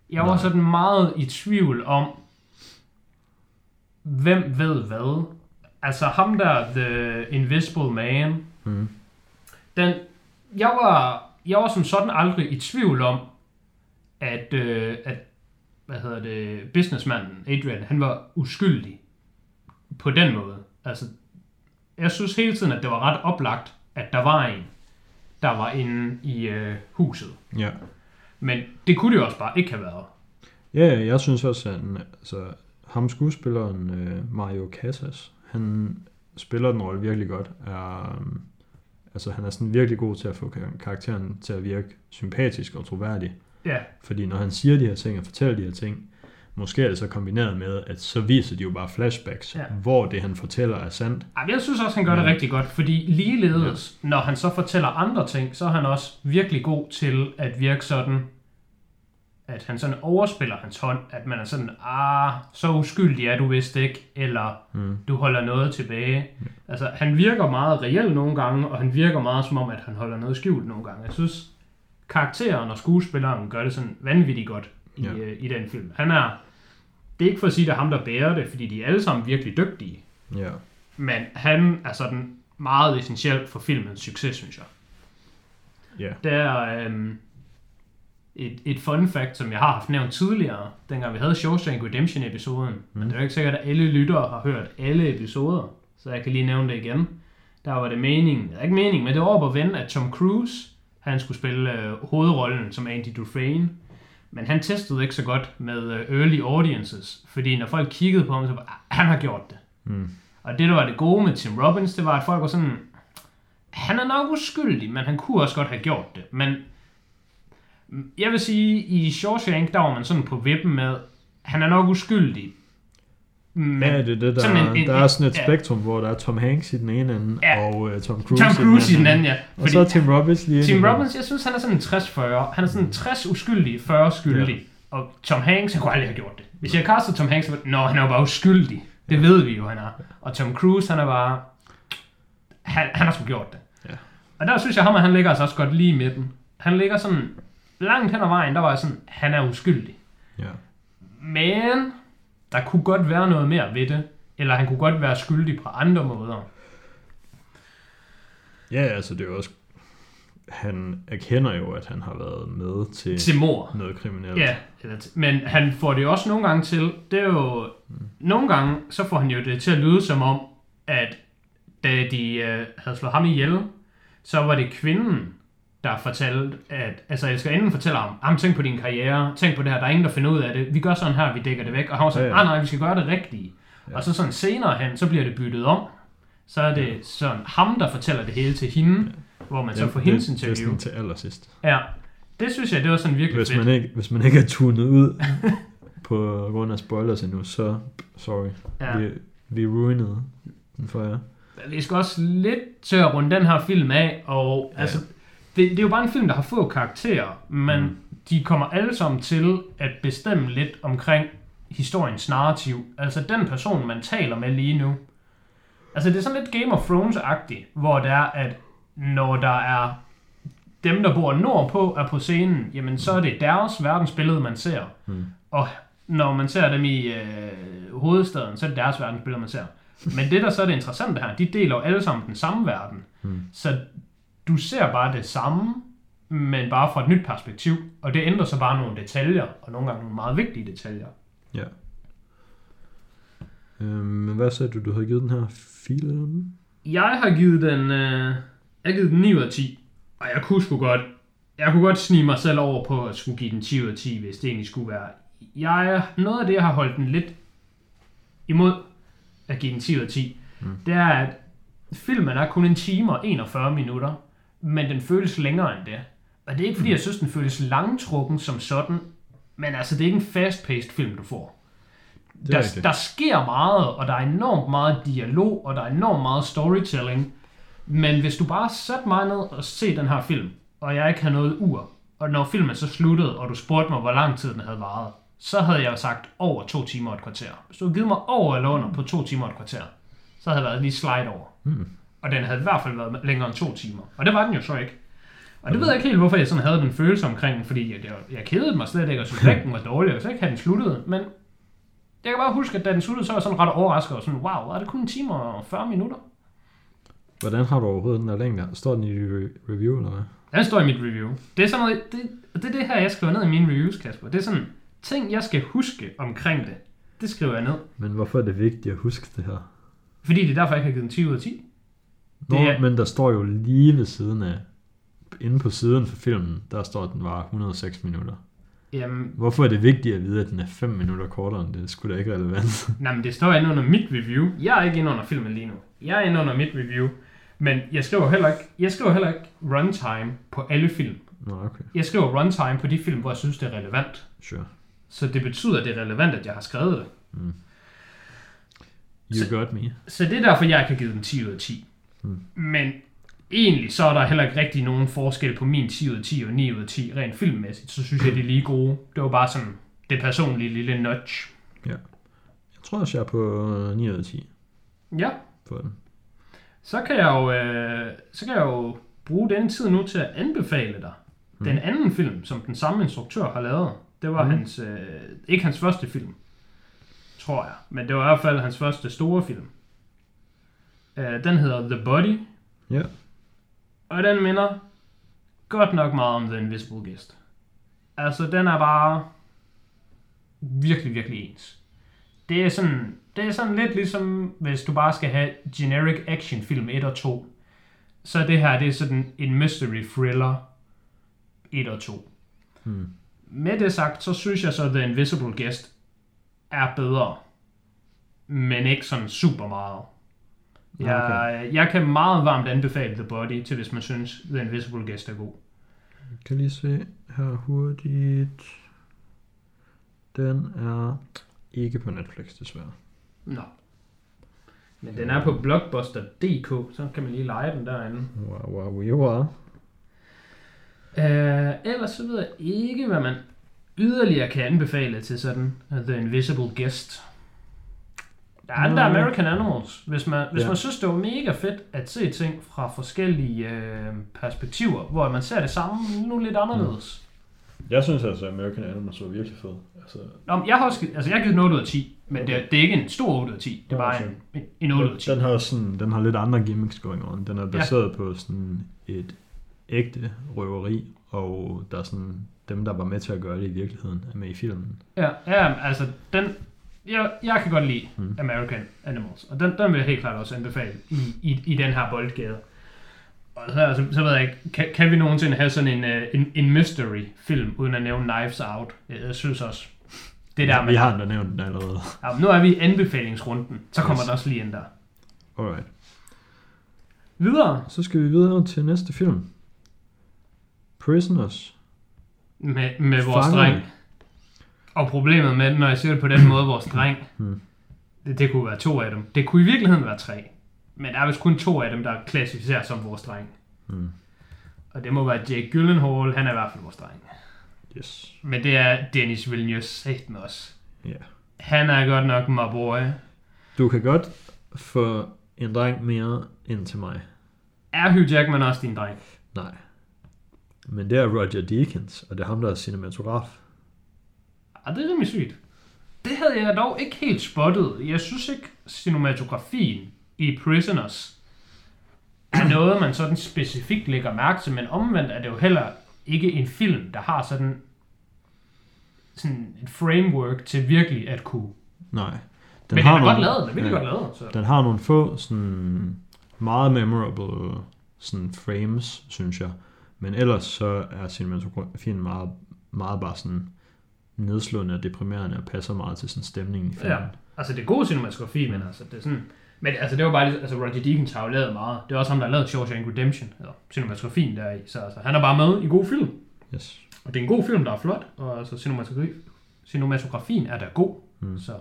Jeg var Nej. sådan meget i tvivl om, hvem ved hvad. Altså ham der, The Invisible Man, Mm. den, jeg var, jeg var som sådan aldrig i tvivl om, at, øh, at hvad hedder det, businessmanden Adrian, han var uskyldig på den måde. Altså, jeg synes hele tiden, at det var ret oplagt, at der var en, der var inde i øh, huset. Ja. Men det kunne det jo også bare ikke have været. Ja, jeg synes også, at han, altså, ham skuespilleren øh, Mario Casas, han spiller den rolle virkelig godt. Er, um, altså, han er sådan virkelig god til at få kar- karakteren til at virke sympatisk og troværdig. Ja, Fordi når han siger de her ting og fortæller de her ting, måske er det så kombineret med, at så viser de jo bare flashbacks, Ja. ja. hvor det han fortæller er sandt. Ej, men jeg synes også, han gør det Ja. rigtig godt, fordi ligeledes, når han så fortæller andre ting, så er han også virkelig god til at virke sådan, at han sådan overspiller hans hånd, at man er sådan, ah, så uskyldig er du vist ikke, eller Mm. du holder noget tilbage. Altså, han virker meget reelt nogle gange, og han virker meget som om, at han holder noget skjult nogle gange. Jeg synes, karakteren og skuespilleren gør det sådan vanvittigt godt i, Ja. øh, i den film. Han er, det er ikke for at sige, at det er ham, der bærer det, fordi de er alle sammen virkelig dygtige. Ja. Men han er sådan meget essentiel for filmens succes, synes jeg. Ja. Det er øhm, et, et fun fact, som jeg har haft nævnt tidligere, dengang vi havde Shawshank Redemption-episoden. Mm. Men det er jo ikke sikkert, at alle lyttere har hørt alle episoder, så jeg kan lige nævne det igen. Der var det meningen, det er ikke meningen, men det var op at vende, at Tom Cruise, han skulle spille øh, hovedrollen som Andy Dufresne. Men han testede ikke så godt med øh, early audiences, fordi når folk kiggede på ham, så var "Ah, han har gjort det. Mm. Og det, der var det gode med Tim Robbins, det var, at folk var sådan, han er nok uskyldig, men han kunne også godt have gjort det. Men jeg vil sige, i Shawshank, der var man sådan på vippen med, han er nok uskyldig. Men Ja, det er det, der, sådan en- en- der er sådan et ja. spektrum, hvor der er Tom Hanks i den ene ende, Ja. og uh, Tom Cruise, Tom Cruise i den anden, ja. Og så er Tim Robbins lige Tim Robbins, jeg synes, han er sådan en 60-40. Han er sådan en 60 uskyldig, 40 skyldig. Ja. Og Tom Hanks, han kunne aldrig have gjort det. Hvis jeg castet Tom Hanks, så var Nå, han er jo bare uskyldig. Det ja. ved vi jo, han er. Og Tom Cruise, han er bare... Han, han har sgu gjort det. Ja. Og der synes jeg, ham, han ligger altså også godt lige i midten. Han ligger sådan... Langt hen ad vejen, der var jeg sådan, han er uskyldig. Ja. Men der kunne godt være noget mere ved det. Eller han kunne godt være skyldig på andre måder. ja, altså det er jo også... Han erkender jo, at han har været med til, Til mor. noget kriminelt. Ja, men han får det også nogle gange til, det er jo, nogle gange, så får han jo det til at lyde som om, at da de øh, havde slået ham ihjel, så var det kvinden, der fortalte, at, altså elskerinden fortæller ham, ham tænk på din karriere, tænk på det her, der er ingen, der finder ud af det, vi gør sådan her, vi dækker det væk, og han var sådan, Ja, ja, ja. ja. nej, vi skal gøre det rigtige. Ja. Og så sådan senere hen, så bliver det byttet om, så er det sådan ham, der fortæller det hele til hende, ja. hvor man så får hendes det, det er interview. sådan til allersidst. Ja, det synes jeg, det var sådan virkelig Hvis fedt. man, ikke, hvis man ikke er tunet ud på grund af spoilers endnu, så sorry. Ja. Vi, vi ruinede den for jer. vi skal også lidt til at runde den her film af, og Ja. altså, det, det er jo bare en film, der har få karakterer, men mm. de kommer alle sammen til at bestemme lidt omkring historiens narrativ. Altså den person, man taler med lige nu. Altså det er sådan lidt Game of Thrones-agtigt, hvor det er, at når der er dem, der bor nordpå, er på scenen, jamen så er det deres verdensbillede, man ser. Mm. Og når man ser dem i øh, hovedstaden, så er det deres verdensbillede, man ser. Men det, der så er det interessante her, de deler jo alle sammen den samme verden. Mm. Så du ser bare det samme, men bare fra et nyt perspektiv. Og det ændrer så bare nogle detaljer, og nogle gange nogle meget vigtige detaljer. Ja. Øhm, men hvad sagde du, du havde givet den her? 4 eller noget? Jeg har givet den, øh, jeg har givet den 9 ud af 10. Og jeg kunne sgu godt, jeg kunne godt snige mig selv over på at skulle give den 10 ud af 10, hvis det egentlig skulle være. Jeg, noget af det, jeg har holdt den lidt imod at give den 10 ud af 10, mm. det er, at filmen er kun en time og 41 minutter, men den føles længere end det. Og det er ikke, fordi jeg synes, den føles langtrukken som sådan, men altså, det er ikke en fast-paced film, du får. Er Der, rigtigt. der sker meget, og der er enormt meget dialog, og der er enormt meget storytelling. Men hvis du bare satte mig ned og se den her film, og jeg ikke havde noget ur, og når filmen så sluttede, og du spurgte mig, hvor lang tid den havde varet, så havde jeg jo sagt over to timer og et kvarter. Hvis du havde givet mig over eller under på to timer og et kvarter, så havde jeg været lige slide over. Mm. Og den havde i hvert fald været længere end to timer. Og det var den jo så ikke. Og det ved jeg ikke helt, hvorfor jeg sådan havde den følelse omkring den, fordi jeg, jeg, kedede mig slet ikke, og synes ikke, den var dårlig, og så ikke have den sluttet. Men jeg kan bare huske, at da den sluttede, så var jeg sådan ret overrasket, og sådan, wow, er det kun en time og 40 minutter? Hvordan har du overhovedet den der længde? Står den i re- review, eller hvad? Den står i mit review. Det er sådan noget, det, det er det her, jeg skriver ned i mine reviews, Kasper. Det er sådan, ting, jeg skal huske omkring det. Det skriver jeg ned. Men hvorfor er det vigtigt at huske det her? Fordi det er derfor, jeg ikke har givet den 10 ud af 10. Nå, Det er- men der står jo lige ved siden af, inde på siden for filmen, der står, at den var 106 minutter. Jamen, Hvorfor er det vigtigt at vide, at den er 5 minutter kortere end det? Det skulle da ikke relevant. Nej, men det står inde under mit review. Jeg er ikke inde under filmen lige nu. Jeg er inde under mit review. Men jeg skriver heller ikke, jeg skriver heller ikke runtime på alle film. Nå, okay. Jeg skriver runtime på de film, hvor jeg synes, det er relevant. Sure. Så det betyder, at det er relevant, at jeg har skrevet det. You Så- got me. Så det er derfor, jeg kan give den 10 ud af 10. Mm. Men egentlig så er der heller ikke rigtig nogen forskel på min 10 ud af 10 og 9 ud af 10 rent filmmæssigt. Så synes jeg, de er lige gode. Det var bare sådan det personlige lille nudge. Jeg tror også, jeg er på øh, 9 ud af 10 Ja, på den. så kan jeg jo, øh, så kan jeg jo bruge den tid nu til at anbefale dig mm. den anden film, som den samme instruktør har lavet. Det var mm. hans, øh, ikke hans første film, tror jeg, men det var i hvert fald hans første store film. Øh, den hedder The Body, Ja. og den minder godt nok meget om The Invisible Guest. Altså, den er bare virkelig, virkelig ens. Det er sådan, det er sådan lidt ligesom, hvis du bare skal have generic action film 1 og 2. Så det her, det er sådan en mystery thriller 1 og 2. Hmm. Med det sagt, så synes jeg så, at The Invisible Guest er bedre. Men ikke sådan super meget. Jeg, jeg kan meget varmt anbefale The Body til, hvis man synes, The Invisible Guest er god. Jeg kan lige se her hurtigt. Den er ikke på Netflix, desværre. Nå. Men den er på blockbuster.dk, så kan man lige lege den derinde. Wow, wow, wow, wow. Uh, ellers så ved jeg ikke, hvad man yderligere kan anbefale til sådan The Invisible Guest. Der er Nej. American Animals. Hvis man, hvis Ja. man synes, det var mega fedt at se ting fra forskellige øh, perspektiver, hvor man ser det samme nu lidt anderledes. Jeg synes altså, at American Animals var virkelig fed. Altså, Nå, men jeg har også, altså jeg har givet den 8 ud af 10, men det, er- det er ikke en stor 8 ud af 10. Det er bare okay. en, en, en 8 ud af 10. den har sådan, den har lidt andre gimmicks going on. Den er baseret ja. på sådan et ægte røveri, og der er sådan dem, der var med til at gøre det i virkeligheden, er med i filmen. Ja, ja altså den, jeg, jeg kan godt lide Mm. American Animals, og den, den vil jeg helt klart også anbefale i, i, i den her boldgade. Og så, altså, så ved jeg ikke, kan, kan vi nogensinde have sådan en, uh, en, en mystery film, uden at nævne Knives Out? Jeg, synes også, det der Vi med, har da nævnt den allerede. ja, nu er vi i anbefalingsrunden, så kommer Yes. der også lige ind der. Alright. Videre Så skal vi videre til næste film. Prisoners. med, med vores Fanget. dreng. Og problemet med, når jeg siger det på den måde, vores dreng, Hmm. det, det kunne være to af dem. Det kunne i virkeligheden være tre. Men der er vist kun to af dem, der klassificerer som vores dreng. Mm. Og det må være Jake Gyllenhaal, han er i hvert fald vores dreng. Yes. Men det er Dennis Villeneuve sat med os. Ja. Han er godt nok my boy. Du kan godt få en dreng mere ind til mig. Er Hugh Jackman også din dreng? Nej. Men det er Roger Deakins, og det er ham, der er cinematograf. Ah, det er rimelig sygt. Det havde jeg dog ikke helt spottet. Jeg synes ikke, cinematografien i Prisoners er noget, man sådan specifikt lægger mærke til, men omvendt er det jo heller ikke en film, der har sådan, sådan et framework til virkelig at kunne. Nej. Den men den er godt lavet, den er virkelig ja, godt lavet. Så. Den har nogle få sådan meget memorable sådan frames, synes jeg. Men ellers så er cinematografien meget, meget bare sådan nedslående og deprimerende og passer meget til sådan stemningen i filmen. Ja, altså det er god cinematografi, men altså det er sådan... Men altså det var bare altså Roger Deakins har jo lavet meget. Det er også ham, der har lavet Shawshank Redemption, eller cinematografien der i. Så altså, han er bare med i god film. Yes. Og det er en god film, der er flot, og altså cinematografi, cinematografien er da god. Mm. Så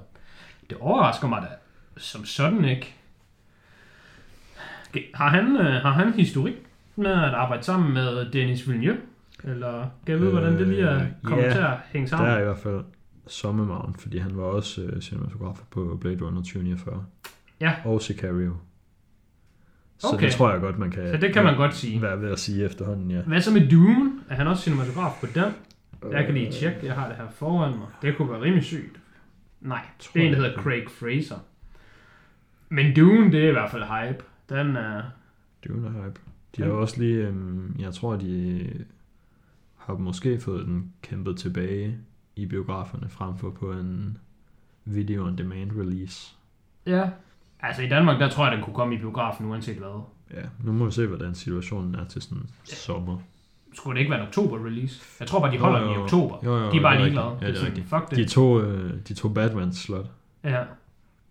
det overrasker mig da som sådan ikke. Har han, øh, har han historik med at arbejde sammen med Dennis Villeneuve? Eller kan jeg vide, hvordan det lige er kommet ja, til at hænge sammen? der er i hvert fald Sommermagen, fordi han var også øh, cinematograf på Blade Runner 2049. Ja. Og Sicario. Så Okay. det tror jeg godt, man kan, Så det kan man godt sige. være ved at sige efterhånden, ja. Hvad så med Dune? Er han også cinematograf på den? Jeg kan lige tjekke, jeg har det her foran mig. Det kunne være rimelig sygt. Nej, Tror det er en, der hedder. Craig Fraser. Men Dune, det er i hvert fald hype. Den er... Dune er hype. De har også lige, øhm, jeg tror, de har måske fået den kæmpet tilbage i biograferne, frem for på en video on demand release. Ja. Altså i Danmark, der tror jeg, den kunne komme i biografen uanset hvad. Ja, nu må vi se, hvordan situationen er til sådan sommer. Skulle det ikke være en oktober-release? Jeg tror bare, de holder Jo, den i jo. oktober. Jo, jo, de er bare det er ligeglade. Ja, det er rigtigt. Fuck det. De to, øh, de to Batmans slot. Ja.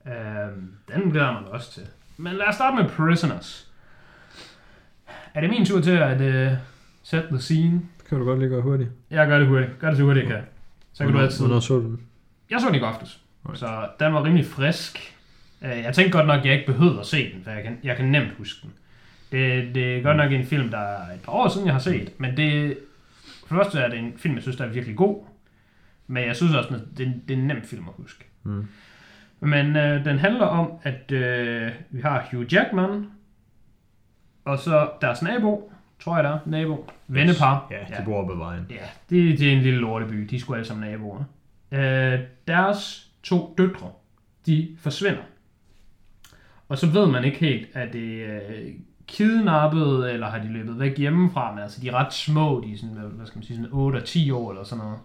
Øhm, den glæder man også til. Men lad os starte med Prisoners. Er det min tur til at uh, set the scene? Kan du godt lige gøre hurtigt. Jeg gør det hurtigt. Gør det så hurtigt, jeg kan. Så kan du altid... Hvornår så du den? Jeg så den i går aftes. Right. Så den var rimelig frisk. Øh, Jeg tænkte godt nok, at jeg ikke behøvede at se den, for jeg kan, jeg kan nemt huske den. Det, det er godt nok en film, der er et par år siden, jeg har set. Men det, for det første er det en film, jeg synes, der er virkelig god. Men jeg synes også, at det, det er en nem film at huske. Mm. Men øh, den handler om, at øh, vi har Hugh Jackman, og så deres nabo, tror jeg der er, nabo, vennepar. Ja, de bor oppe ved vejen. Ja, det, det er en lille lorteby. De skulle alle sammen naboer. Øh, deres to døtre, de forsvinder. Og så ved man ikke helt, er det øh, kidnappet, eller har de løbet væk hjemmefra, men altså de er ret små, de er sådan, hvad- skal man sige, sådan 8 og 10 år eller sådan noget.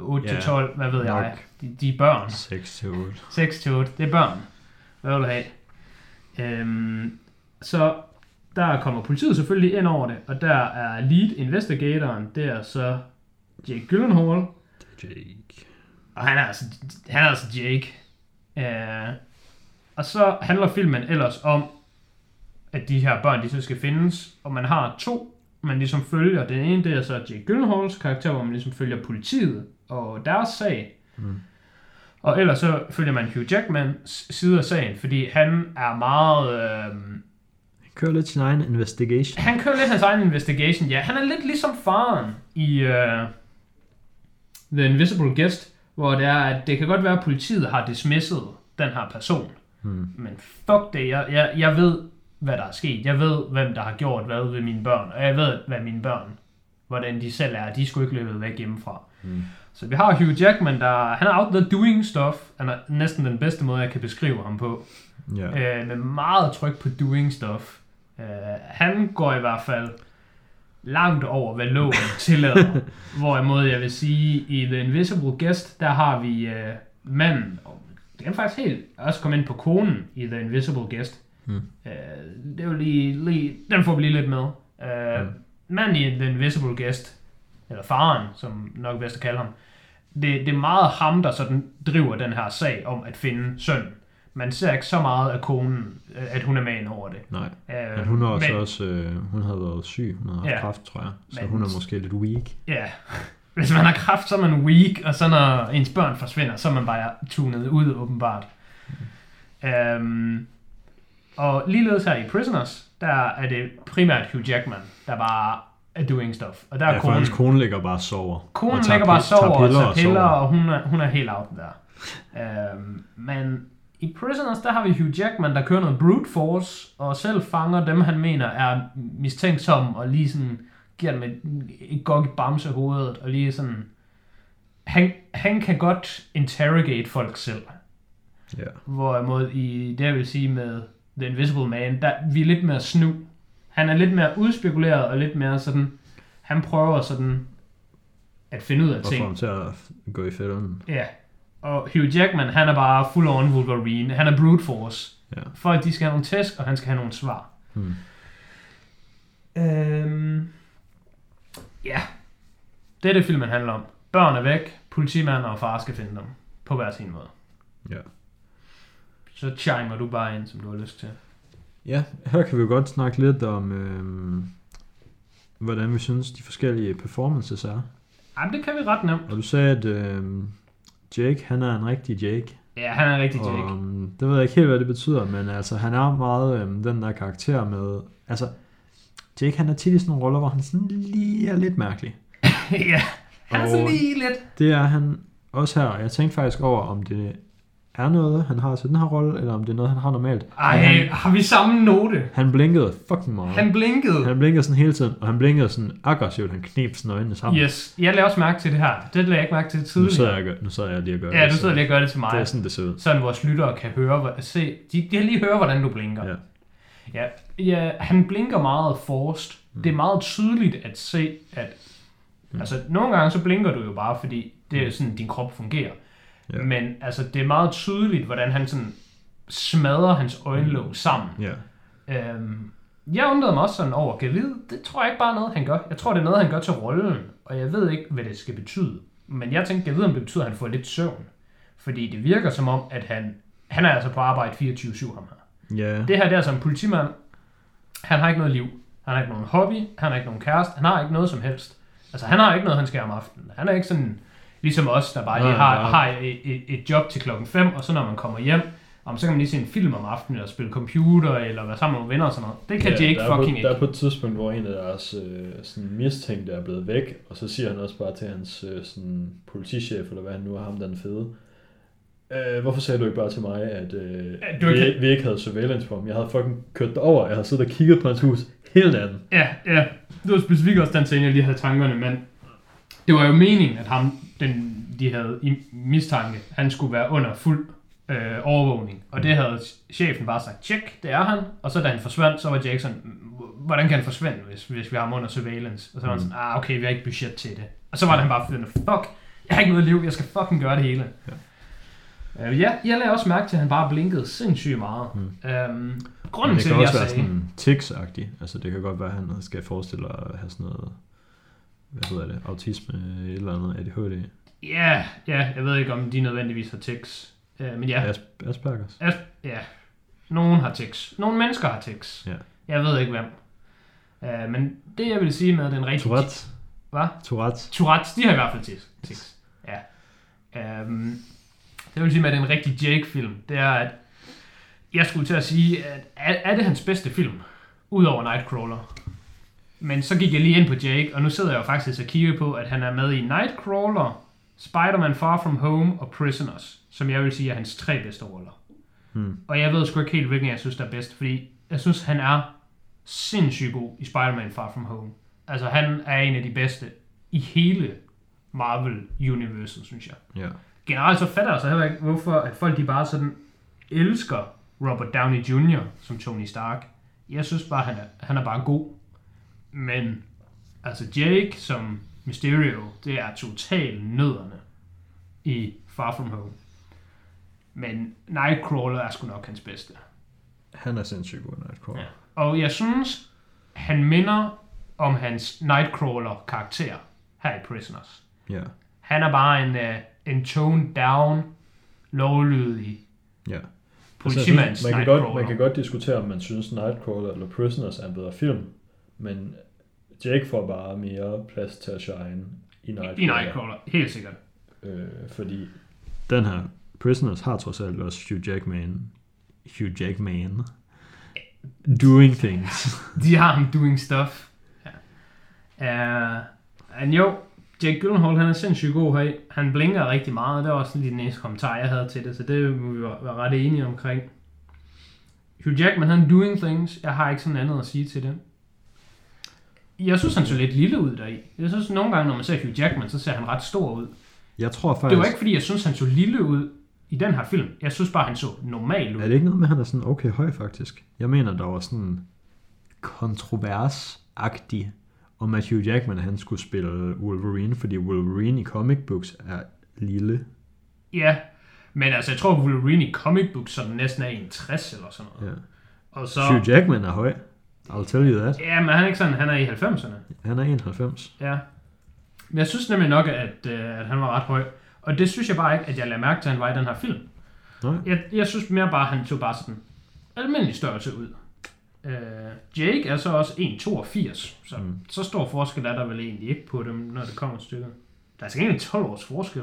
8 til Ja, 12, hvad ved jeg. De, de er børn. 6 til 8. 6 til 8, det er børn. Hvad vil du have? Øhm, så der kommer politiet selvfølgelig ind over det, og der er lead investigatoren, det er så Jake Gyllenhaal, Jake. og han er altså, han er altså Jake. Øh, og så handler filmen ellers om, at de her børn, de så skal findes, og man har to, man ligesom følger. Den ene, det er så Jake Gyllenhaals karakter, hvor man ligesom følger politiet og deres sag. Mm. Og ellers så følger man Hugh Jackmans side af sagen, fordi han er meget... Øh, Kør lidt sin egen investigation. han kører lidt hans egen investigation, ja. Han er lidt ligesom faren i uh, The Invisible Guest, hvor det er, at det kan godt være, at politiet har dismisset den her person. Mm. Men fuck det, jeg, jeg, jeg ved, hvad der er sket. Jeg ved, hvem der har gjort hvad ved mine børn. Og jeg ved, hvad mine børn, hvordan de selv er. De skulle ikke løbet væk hjemmefra. Mm. Så vi har Hugh Jackman, der han er out there doing stuff. Han er næsten den bedste måde, jeg kan beskrive ham på. Ja. Øh, med meget tryk på doing stuff. Øh, han går i hvert fald langt over, hvad loven tillader. Hvorimod jeg vil sige, i The Invisible Guest, der har vi øh, manden, og det kan faktisk helt også komme ind på konen i The Invisible Guest. Mm. Øh, det er jo lige, lige, den får vi lige lidt med. Øh, Mm. Manden i The Invisible Guest, eller faren, som nok er bedst at kalde ham, det, det er meget ham, der sådan driver den her sag om at finde sønnen. Man ser ikke så meget af konen, øh, at hun er med ind over det. Nej. Øh, Men hun har også, men, også øh, hun havde været syg. Hun havde Ja. kræft, tror jeg. Så Men- hun er måske lidt weak. Ja, hvis man har kraft, så er man weak, og så når ens børn forsvinder, så er man bare tunet ud, åbenbart. Øhm, Og ligeledes her i Prisoners, der er det primært Hugh Jackman, der bare er doing stuff. Og der er Ja, konen, hans kone ligger bare og sover. konen og ligger bare og sover og tager piller, sover. og hun er, hun er helt out der. øhm, men i Prisoners, der har vi Hugh Jackman, der kører noget brute force, og selv fanger dem, han mener er mistænksomme, og lige sådan giver dem et, et gok i bamsehovedet, og lige sådan... Han, han kan godt interrogate folk selv. Ja. Hvorimod i det, jeg vil sige med The Invisible Man, der vi er lidt mere snu. Han er lidt mere udspekuleret og lidt mere sådan... Han prøver sådan at finde ud af Og få ting. ham til at gå i fælden. Ja. Og Hugh Jackman, han er bare full on Wolverine. Han er brute force. Ja. Folk, de skal have nogle tæsk, og han skal have nogle svar. Hmm. Øhm, ja. Det er det, filmen handler om. Børn er væk, politimanden og far skal finde dem. På hver sin måde. Ja. Så chimer du bare ind, som du har lyst til. Ja, her kan vi jo godt snakke lidt om, øhm, hvordan vi synes, de forskellige performances er. Jamen, det kan vi ret nemt. Og du sagde, at øhm, Jake, han er en rigtig Jake. Ja, han er rigtig Og, Jake. øhm, det ved jeg ikke helt, hvad det betyder, men altså, han er meget øhm, den der karakter med... Altså, Jake, han er tit i sådan nogle roller, hvor han sådan lige er lidt mærkelig. ja, han er sådan Og- lige lidt. Det er han også her, og jeg tænkte faktisk over, om det er noget, han har til den her rolle, eller om det er noget, han har normalt. Ej, han, har vi samme note? han blinkede fucking meget. Han blinkede. Han blinkede sådan hele tiden, og han blinkede sådan aggressivt. Han knep sådan øjnene sammen. Yes, jeg lagde også mærke til det her. Det lagde jeg ikke mærke til Nu tidligere. sidder jeg, nu sidder jeg lige og gør Ja, det. du så sidder lige og gør det til mig. Det er sådan, det ser ud. sådan vores lyttere kan høre, se, de, de kan lige høre, hvordan du blinker. Ja. Ja, ja han blinker meget forced. Mm. Det er meget tydeligt at se, at mm. altså nogle gange så blinker du jo bare, fordi det er sådan, din krop fungerer. Ja. Men altså, det er meget tydeligt, hvordan han sådan smadrer hans øjenlåg sammen. Ja. Øhm, jeg undrede mig også sådan over Gavid. Det tror jeg ikke bare er noget, han gør. Jeg tror, det er noget, han gør til rollen. Og jeg ved ikke, hvad det skal betyde. Men jeg tænkte, Gavid, om det betyder, at han får lidt søvn. Fordi det virker som om, at han, han er altså på arbejde 24-7 ham her. Ja. Det her, det er som en politimand. Han har ikke noget liv. Han har ikke nogen hobby. Han har ikke nogen kæreste. Han har ikke noget som helst. Altså, han har ikke noget, han skal om aftenen. Han er ikke sådan, ligesom os, der bare lige har, har et, et, et job til klokken 5, og så når man kommer hjem, om så kan man lige se en film om aftenen, eller spille computer, eller være sammen med venner og sådan noget. Det kan ja, der er fucking på, Der ikke. er på et tidspunkt, hvor en af deres øh, sådan mistænkte er blevet væk, og så siger han også bare til hans øh, sådan, politichef, eller hvad han nu er, ham den fede. Øh, hvorfor sagde du ikke bare til mig, at øh, du vi, ikke- vi ikke havde surveillance på ham? Jeg havde fucking kørt over, jeg havde siddet og kigget på hans hus hele natten. Ja, ja. Det var specifikt også den scene, jeg lige havde tankerne, men det var jo meningen, at ham, den, de havde i mistanke, han skulle være under fuld øh, overvågning. Og det havde chefen bare sagt, tjek, det er han. Og så da han forsvandt, så var "Mm, hvordan kan han forsvinde, hvis, hvis vi har ham under surveillance? Og så var han sådan, ah, okay, vi har ikke budget til det. Og så var han bare sådan, fuck, jeg har ikke noget liv, jeg skal fucking gøre det hele. Ja. Uh, ja, jeg lagde også mærke til, at han bare blinkede sindssygt meget. Mm. Øhm, Men grunden det til, kan at jeg også være sagde... sådan tics-agtigt. Altså det kan godt være, at han skal forestille at have sådan noget, hvad hedder det, autisme eller andet, ADHD. Ja, ja, jeg ved ikke, om de nødvendigvis har tics. Uh, men ja, Asp- Aspergers. As- ja, nogen har tics. Nogle mennesker har tics. Ja. Jeg ved ikke, hvem. Uh, men det, jeg vil sige med den rigtige... Tourette. Hvad? Tourette. Tourette's, de har i hvert fald tics. tics. Ja. Um, det jeg vil sige med den rigtige Jake-film, det er, at jeg skulle til at sige, at er, er det hans bedste film? Udover Nightcrawler. Men så gik jeg lige ind på Jake, og nu sidder jeg jo faktisk og kigger på, at han er med i Nightcrawler, Spider-Man Far From Home og Prisoners, som jeg vil sige er hans tre bedste roller. Hmm. Og jeg ved sgu ikke helt, hvilken jeg synes, der er bedst, fordi jeg synes, han er sindssygt god i Spider-Man Far From Home. Altså, han er en af de bedste i hele Marvel-universet, synes jeg. Ja. Generelt så fatter jeg så heller ikke, hvorfor at folk de bare sådan elsker Robert Downey Jr. som Tony Stark. Jeg synes bare, han er, han er bare god. Men altså Jake som Mysterio, det er totalt nødderne i Far From Home. Men Nightcrawler er sgu nok hans bedste. Han er sindssygt god, Nightcrawler. Ja. Og jeg synes, han minder om hans Nightcrawler-karakter her i Prisoners. Ja. Han er bare en, uh, en toned down, lovlydig ja. politimands Altså, man, kan godt, man kan godt diskutere, om man synes Nightcrawler eller Prisoners er en bedre film, men Jake får bare mere plads til at shine i Nightcrawler. I Nightcrawler, helt sikkert. Øh, fordi den her Prisoners har trods alt også Hugh Jackman, Hugh Jackman Doing things. De har ham doing stuff. Ja. Uh, and jo, Jake Gyllenhaal, han er sindssygt god her. Han blinker rigtig meget. Det var også lige den eneste kommentar, jeg havde til det, så det må vi være ret enige omkring. Hugh Jackman, han er doing things. Jeg har ikke sådan andet at sige til det. Jeg synes, han så lidt lille ud deri. Jeg synes, nogle gange, når man ser Hugh Jackman, så ser han ret stor ud. Jeg tror faktisk... Det var ikke, fordi jeg synes, han så lille ud i den her film. Jeg synes bare, han så normal ud. Er det ikke noget med, at han er sådan okay høj, faktisk? Jeg mener, der var sådan kontroversagtig om, at Hugh Jackman, han skulle spille Wolverine, fordi Wolverine i comic books er lille. Ja, men altså, jeg tror, Wolverine i comic books sådan næsten er 61 eller sådan noget. Ja. Og så... Hugh Jackman er høj. I'll tell you that. Ja, men han er ikke sådan, han er i 90'erne. Han er 91. Ja. Men jeg synes nemlig nok, at, øh, at han var ret høj. Og det synes jeg bare ikke, at jeg lader mærke til, at han var i den her film. Nej. Jeg, jeg synes mere bare, at han så bare sådan almindelig størrelse ud. Øh, Jake er så også 1,82, så, mm. Så stor forskel er der vel egentlig ikke på dem, når det kommer et stykke. Der er altså egentlig 12 års forskel.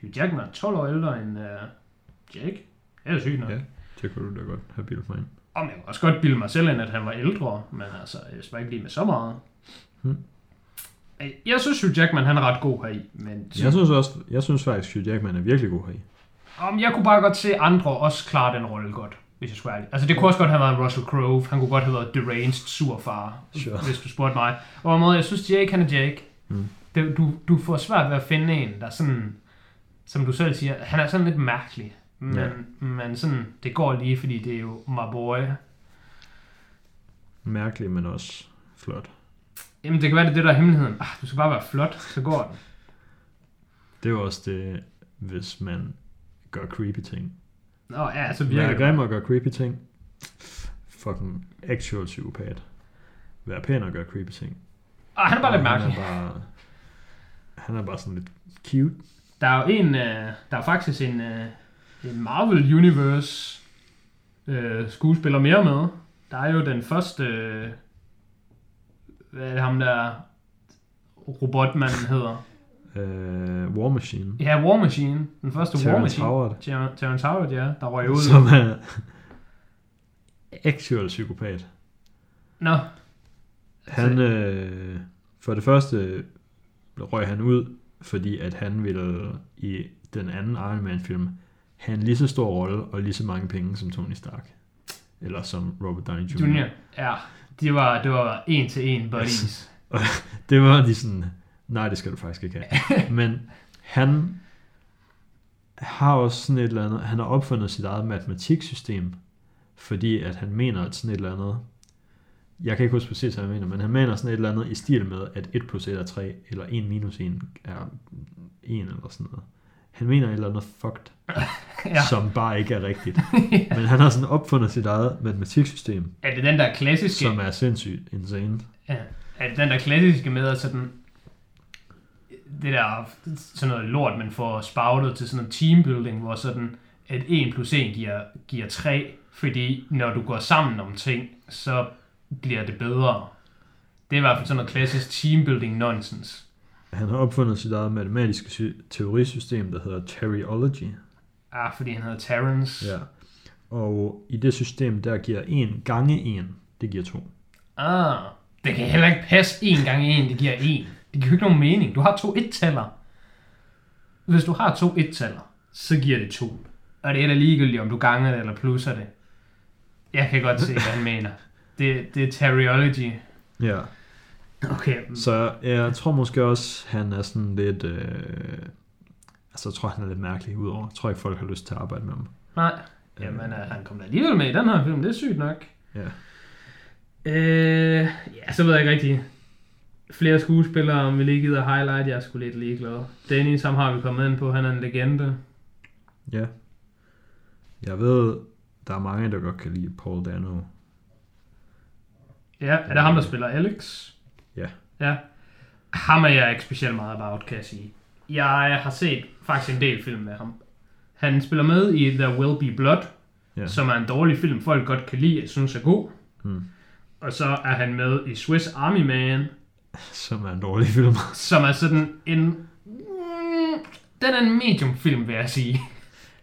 Hugh Jackman er 12 år ældre end øh, Jake. Det er sygt nok. Ja. Det kunne du da godt have bildet mig ind. Om jeg kunne også godt bilde mig selv ind, at han var ældre, men altså, jeg bare ikke lige med så meget. Hmm. Jeg synes jo, Jackman han er ret god heri, men Jeg synes også, jeg synes faktisk, Hugh Jackman er virkelig god heri. om jeg kunne bare godt se andre også klare den rolle godt, hvis jeg skulle ærlig. Altså det kunne også godt have været Russell Crowe, han kunne godt have været deranged sur far, Sure. hvis du spurgte mig. Og på måde, jeg synes Jake han er Jake. Mm. Det, du, du får svært ved at finde en, der sådan, som du selv siger, han er sådan lidt mærkelig. Men, Ja. men sådan, det går lige, fordi det er jo my boy. Mærkelig, men også flot. Jamen, det kan være, det er det, der er hemmeligheden. Ah, du skal bare være flot, så går den. Det er jo også det, hvis man gør creepy ting. Nå, ja, så virker det. grim og gør creepy ting. Fucking actual psykopat. Vær pæn og gør creepy ting. Ah, han er bare lidt Og mærkelig. Han er bare, han er bare sådan lidt cute. Der er jo en, øh, der er faktisk en, øh, en Marvel Universe øh, skuespiller mere med. Der er jo den første, øh, hvad er det ham der robotmanden hedder? Uh, War Machine. Ja, War Machine. Den første War Terrence Machine. Howard. Ter- Terrence Howard, ja, der røg ud. Som er actual psykopat. Nå, Han, øh, for det første røg han ud, fordi at han ville i den anden Iron Man film have en lige så stor rolle og lige så mange penge som Tony Stark. Eller som Robert Downey Jr. Junior. Ja, de var, det var en til en buddies. Det var de sådan, nej det skal du faktisk ikke have. Men han har også sådan et eller andet, han har opfundet sit eget matematiksystem, fordi at han mener, at sådan et eller andet, jeg kan ikke huske præcis, hvad han mener, men han mener sådan et eller andet i stil med, at 1 plus 1 er 3, eller 1 minus 1 er 1 eller sådan noget. Han mener et eller andet fucked, ja. ja. som bare ikke er rigtigt. Men han har sådan opfundet sit eget matematiksystem, Er det den der klassiske... som er sindssygt insane. Ja, er det den der klassiske med at sådan, det der sådan noget lort, man får spoutet til sådan noget teambuilding, hvor sådan, at 1 plus 1 giver, giver 3, fordi når du går sammen om ting, så bliver det bedre. Det er i hvert fald sådan noget klassisk teambuilding nonsense. Han har opfundet sit eget matematiske sy- teorisystem, der hedder Teriology. Ah, fordi han hedder Terrence. Ja. Og i det system, der giver 1 gange 1, det giver 2. Ah, det kan heller ikke passe 1 gange 1, det giver 1. Det giver jo ikke nogen mening. Du har to et-taller. Hvis du har to et-taller, så giver det 2. Og det er da ligegyldigt, om du ganger det eller plusser det. Jeg kan godt se, hvad han mener. Det, det er teriology. Ja. Okay, Så jeg tror måske også, han er sådan lidt... Øh... Altså, jeg tror, han er lidt mærkelig udover. Jeg tror ikke, folk har lyst til at arbejde med ham. nej. Jamen, øh, han kom da alligevel med i den her film. Det er sygt nok. Ja. Øh, ja, så ved jeg ikke rigtigt. Flere skuespillere, om vi lige gider highlight. Jeg er sgu lidt ligeglad. Dennis, ham har vi kommet ind på. Han er en legende. Ja. Jeg ved, der er mange, der godt kan lide Paul Dano. Ja, er det ham, der spiller Alex? Ja. Ja. Ham er jeg ikke specielt meget about, kan jeg sige. Jeg har set faktisk en del film med ham. Han spiller med i The Will Be Blood, Ja. som er en dårlig film, folk godt kan lide, jeg synes er god. Hmm. Og så er han med i Swiss Army Man, Som er en dårlig film. som er sådan en... Mm, Den er en medium film, vil jeg sige.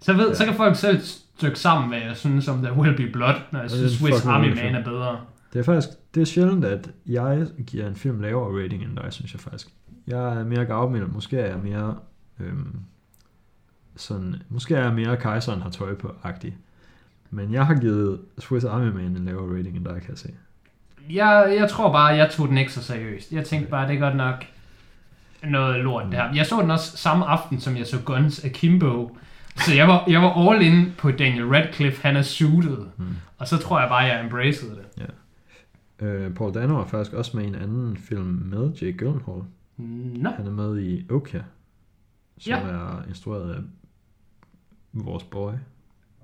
Så, ved, Ja. så kan folk selv stykke sammen, hvad jeg synes om The Will Be Blood, når jeg synes Swiss Army Man film. er bedre. Det er faktisk, det er sjældent, at jeg giver en film lavere rating end dig, synes jeg faktisk. Jeg er mere gavmild, måske er jeg mere øhm, sådan, måske er jeg mere kejseren har tøj på agtig. Men jeg har givet Swiss Army Man en lavere rating end dig, kan jeg se. Jeg, jeg tror bare, jeg tog den ikke så seriøst. Jeg tænkte bare, det er godt nok noget lort det her. Jeg så den også samme aften, som jeg så Guns Akimbo. Så jeg var, jeg var all in på Daniel Radcliffe, han er suited. Mm. Og så tror jeg bare, jeg embraced det. Øh, Paul Dano er faktisk også med i en anden film med Jake Gyllenhaal. Nå, Han er med i Oka, som Ja. er instrueret af vores boy,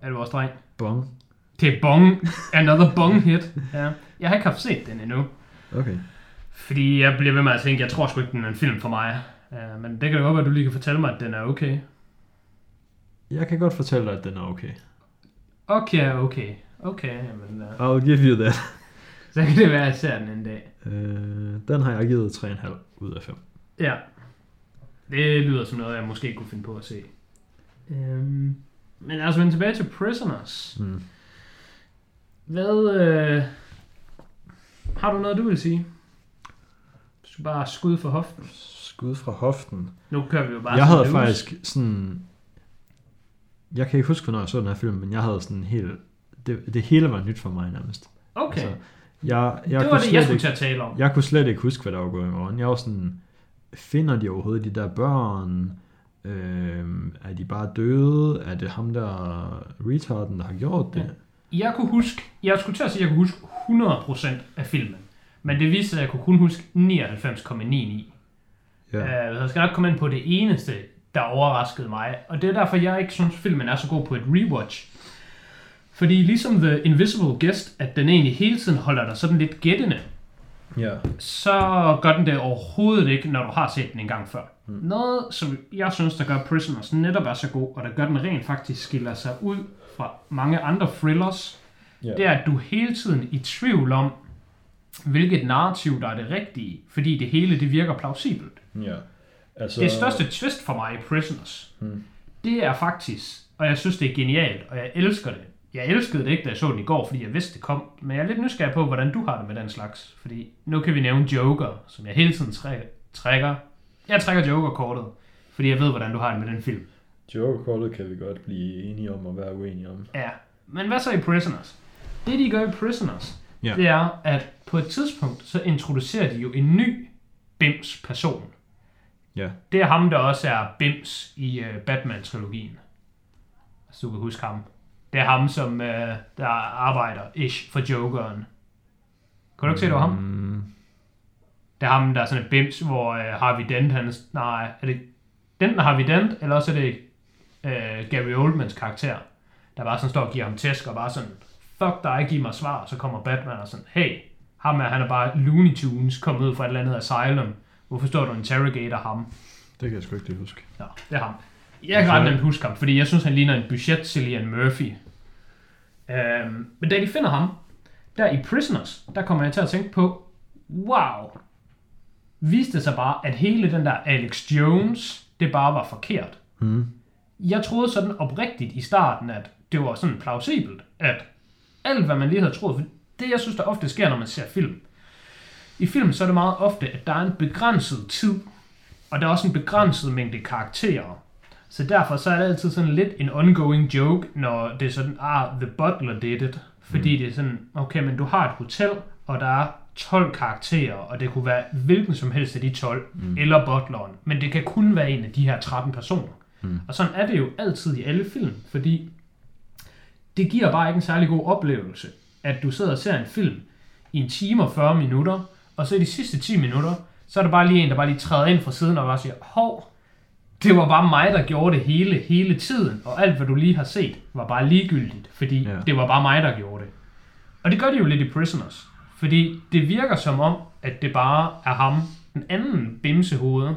er det vores dreng? Bong. Det er Bong. Another Bong hit. Ja. Jeg har ikke haft set den endnu. Okay. Fordi jeg bliver ved med at tænke, jeg tror sgu ikke, den er en film for mig. Uh, men det kan da godt være, at du lige kan fortælle mig, at den er okay. Jeg kan godt fortælle dig, at den er okay. Okay, okay. Okay, jamen, uh, I'll give you that. Så kan det være, at jeg ser den en dag. Øh, den har jeg givet 3,5 ud af 5. Ja. Det lyder som noget, jeg måske kunne finde på at se. Um, men os vende tilbage til Prisoners. Mm. Hvad... Øh, har du noget, du vil sige? Hvis du bare skud for hoften. Skud fra hoften. Nu kører vi jo bare jeg havde news. faktisk sådan... Jeg kan ikke huske, hvornår jeg så den her film, men jeg havde sådan helt... Det, det hele var nyt for mig nærmest. Okay, Altså, jeg, jeg, det var det, slet jeg skulle ikke, til at tale om. jeg kunne slet ikke huske, hvad der var gået i morgen. Jeg var sådan... Finder de overhovedet de der børn? Øhm, er de bare døde? Er det ham der retarden, der har gjort det? Jeg kunne huske, jeg skulle til at sige, at jeg kunne huske 100% af filmen. Men det viste sig, at jeg kunne kun huske 99,99. Ja. Uh, jeg skal nok komme ind på det eneste, der overraskede mig. Og det er derfor, jeg ikke synes, filmen er så god på et rewatch. Fordi ligesom The Invisible Guest, at den egentlig hele tiden holder dig sådan lidt gættende, ja. så gør den det overhovedet ikke, når du har set den en gang før. Mm. Noget, som jeg synes, der gør Prisoners netop er så god, og der gør den rent faktisk skiller sig ud fra mange andre thrillers, Ja. det er, at du hele tiden i tvivl om, hvilket narrativ, der er det rigtige, fordi det hele det virker plausibelt. ja. Altså, Det største twist for mig i Prisoners, Hmm. det er faktisk, og jeg synes, det er genialt, og jeg elsker det. Jeg elskede det ikke, da jeg så den i går, fordi jeg vidste, det kom. Men jeg er lidt nysgerrig på, hvordan du har det med den slags. Fordi nu kan vi nævne Joker, som jeg hele tiden træ- trækker. Jeg trækker Joker-kortet, fordi jeg ved, hvordan du har det med den film. Joker-kortet kan vi godt blive enige om og være uenige om. Ja, men hvad så i Prisoners? Det, de gør i Prisoners, Ja. det er, at på et tidspunkt, så introducerer de jo en ny Bims person. Ja. Det er ham, der også er Bims i uh, Batman-trilogien. Hvis du kan huske ham. Det er ham, som uh, der arbejder ish for Jokeren. Kan du ikke se, det var ham? Mm, Det er ham, der er sådan et bims, hvor uh, Harvey Dent, han nej, er det den er Harvey Dent, eller også er det uh, Gary Oldmans karakter, der bare sådan står og giver ham tæsk, og bare sådan, fuck dig, giv mig svar, og så kommer Batman og sådan, hey, ham er, han er bare Looney Tunes, kommet ud fra et eller andet asylum, hvorfor står du og interrogator ham? det kan jeg sgu ikke lige huske. Nå, det er ham. Jeg kan ret nemt huske ham, fordi jeg synes, han ligner en budget Cillian Murphy. Øhm, men da de finder ham, der i Prisoners, der kommer jeg til at tænke på, wow, viste det sig bare, at hele den der Alex Jones, det bare var forkert. Mm. Jeg troede sådan oprigtigt i starten, at det var sådan plausibelt, at alt, hvad man lige havde troet, for det, jeg synes, der ofte sker, når man ser film. I film, så er det meget ofte, at der er en begrænset tid, og der er også en begrænset mængde karakterer. Så derfor så er det altid sådan lidt en ongoing joke, når det er sådan, ah, the butler did it. Fordi mm. det er sådan, okay, men du har et hotel, og der er 12 karakterer, og det kunne være hvilken som helst af de 12, mm. eller butleren. Men det kan kun være en af de her 13 personer. Mm. Og sådan er det jo altid i alle film, fordi det giver bare ikke en særlig god oplevelse, at du sidder og ser en film i en time og 40 minutter, og så i de sidste 10 minutter, så er der bare lige en, der bare lige træder ind fra siden og bare siger, hov, det var bare mig, der gjorde det hele, hele tiden, og alt, hvad du lige har set, var bare ligegyldigt, fordi Ja. det var bare mig, der gjorde det. Og det gør de jo lidt i Prisoners, fordi det virker som om, at det bare er ham, den anden bimsehoved,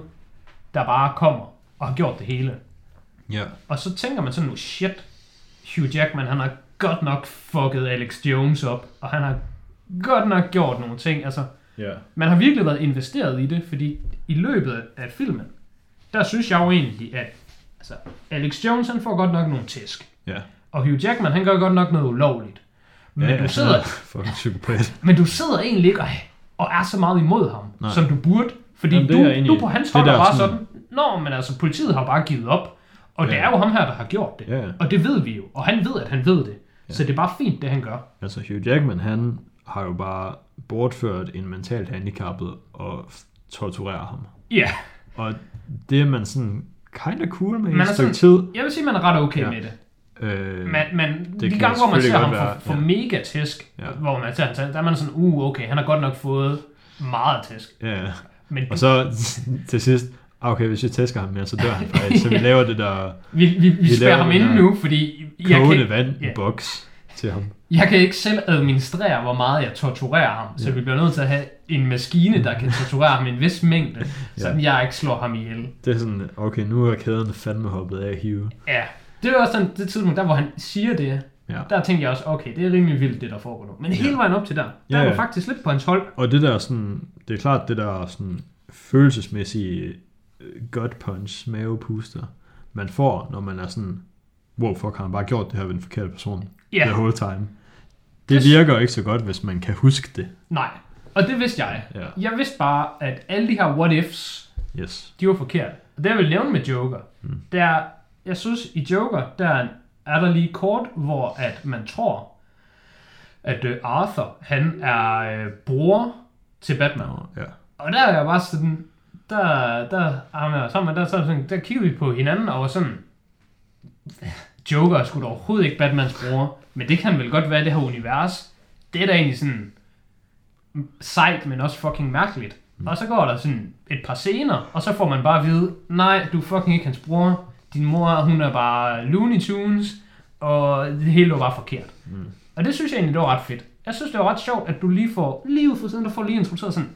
der bare kommer og har gjort det hele. Ja. Og så tænker man sådan, nu shit, Hugh Jackman, han har godt nok fucket Alex Jones op, og han har godt nok gjort nogle ting. Altså, Ja. man har virkelig været investeret i det, fordi i løbet af filmen, der synes jeg jo egentlig, at altså, Alex Jones, han får godt nok nogle tæsk. Ja. Og Hugh Jackman, han gør godt nok noget ulovligt. Men, Ja, du ja, sidder, er fucking psykopat. men du sidder egentlig ikke og, og er så meget imod ham, Nej. som du burde. Fordi Jamen, det du, er enig du på hans Det hold er bare sådan- sådan, Nå, men altså, politiet har bare givet op. Og det Ja. er jo ham her, der har gjort det. Ja, ja. Og det ved vi jo. Og han ved, at han ved det. Så det er bare fint, det han gør. Altså Hugh Jackman, han har jo bare bortført en mentalt handicappet og torturerer ham. Ja, Og det er man sådan kind of cool med i Man et er stykke tid. jeg vil sige, man er ret okay Ja. med det. Øh, Men, men de kan gange, hvor man ser ham være, få ja. mega tæsk, Ja. hvor man ser ham, der er man sådan, uh, okay, han har godt nok fået meget tæsk. ja. Men Og så til sidst, ah, okay, hvis jeg tæsker ham mere, så dør han faktisk. Så vi laver det der vi, vi, vi, vi spærrer laver ham inde nu, fordi jeg kan, vand i ja. boks til ham. jeg kan ikke selv administrere, hvor meget jeg torturerer ham. Så Ja. vi bliver nødt til at have en maskine, der kan torturere ham i en vis mængde, så jeg ikke slår ham ihjel. Det er sådan, okay, nu er kæden fandme hoppet af Hugh. Ja, det er også sådan, det tidspunkt, der hvor han siger det, Ja. der tænkte jeg også, okay, det er rimelig vildt, det der foregår nu. Men hele vejen op til der, der Ja, ja. du faktisk lidt på hans hold. Og det der sådan, det er klart det der sådan følelsesmæssige øh, gut punch, mavepuster, man får, når man er sådan, wow, fuck, har han bare gjort det her ved den forkerte person Ja. the whole time. Det virker ikke så godt, hvis man kan huske det. Nej, og det vidste jeg. Ja. Jeg vidste bare, at alle de her what-ifs, Yes. de var forkerte. Og det jeg vil nævne med Joker, mm. det er, jeg synes i Joker, der er der lige kort, hvor at man tror, at øh, Arthur, han er øh, bror til Batman. Nå, ja. Og der er jeg bare sådan, der, der, ah, sammen, der, så sådan, der kiggede vi på hinanden og sådan, Joker er sgu da overhovedet ikke Batmans bror, men det kan vel godt være det her univers. Det er da egentlig sådan sejt, men også fucking mærkeligt. Mm. Og så går der sådan et par scener, og så får man bare at vide, nej, du er fucking ikke hans bror. Din mor, hun er bare Looney Tunes, og det hele var bare forkert. Mm. Og det synes jeg egentlig, det var ret fedt. Jeg synes, det var ret sjovt, at du lige får, lige ud fra siden, du får lige introduceret sådan,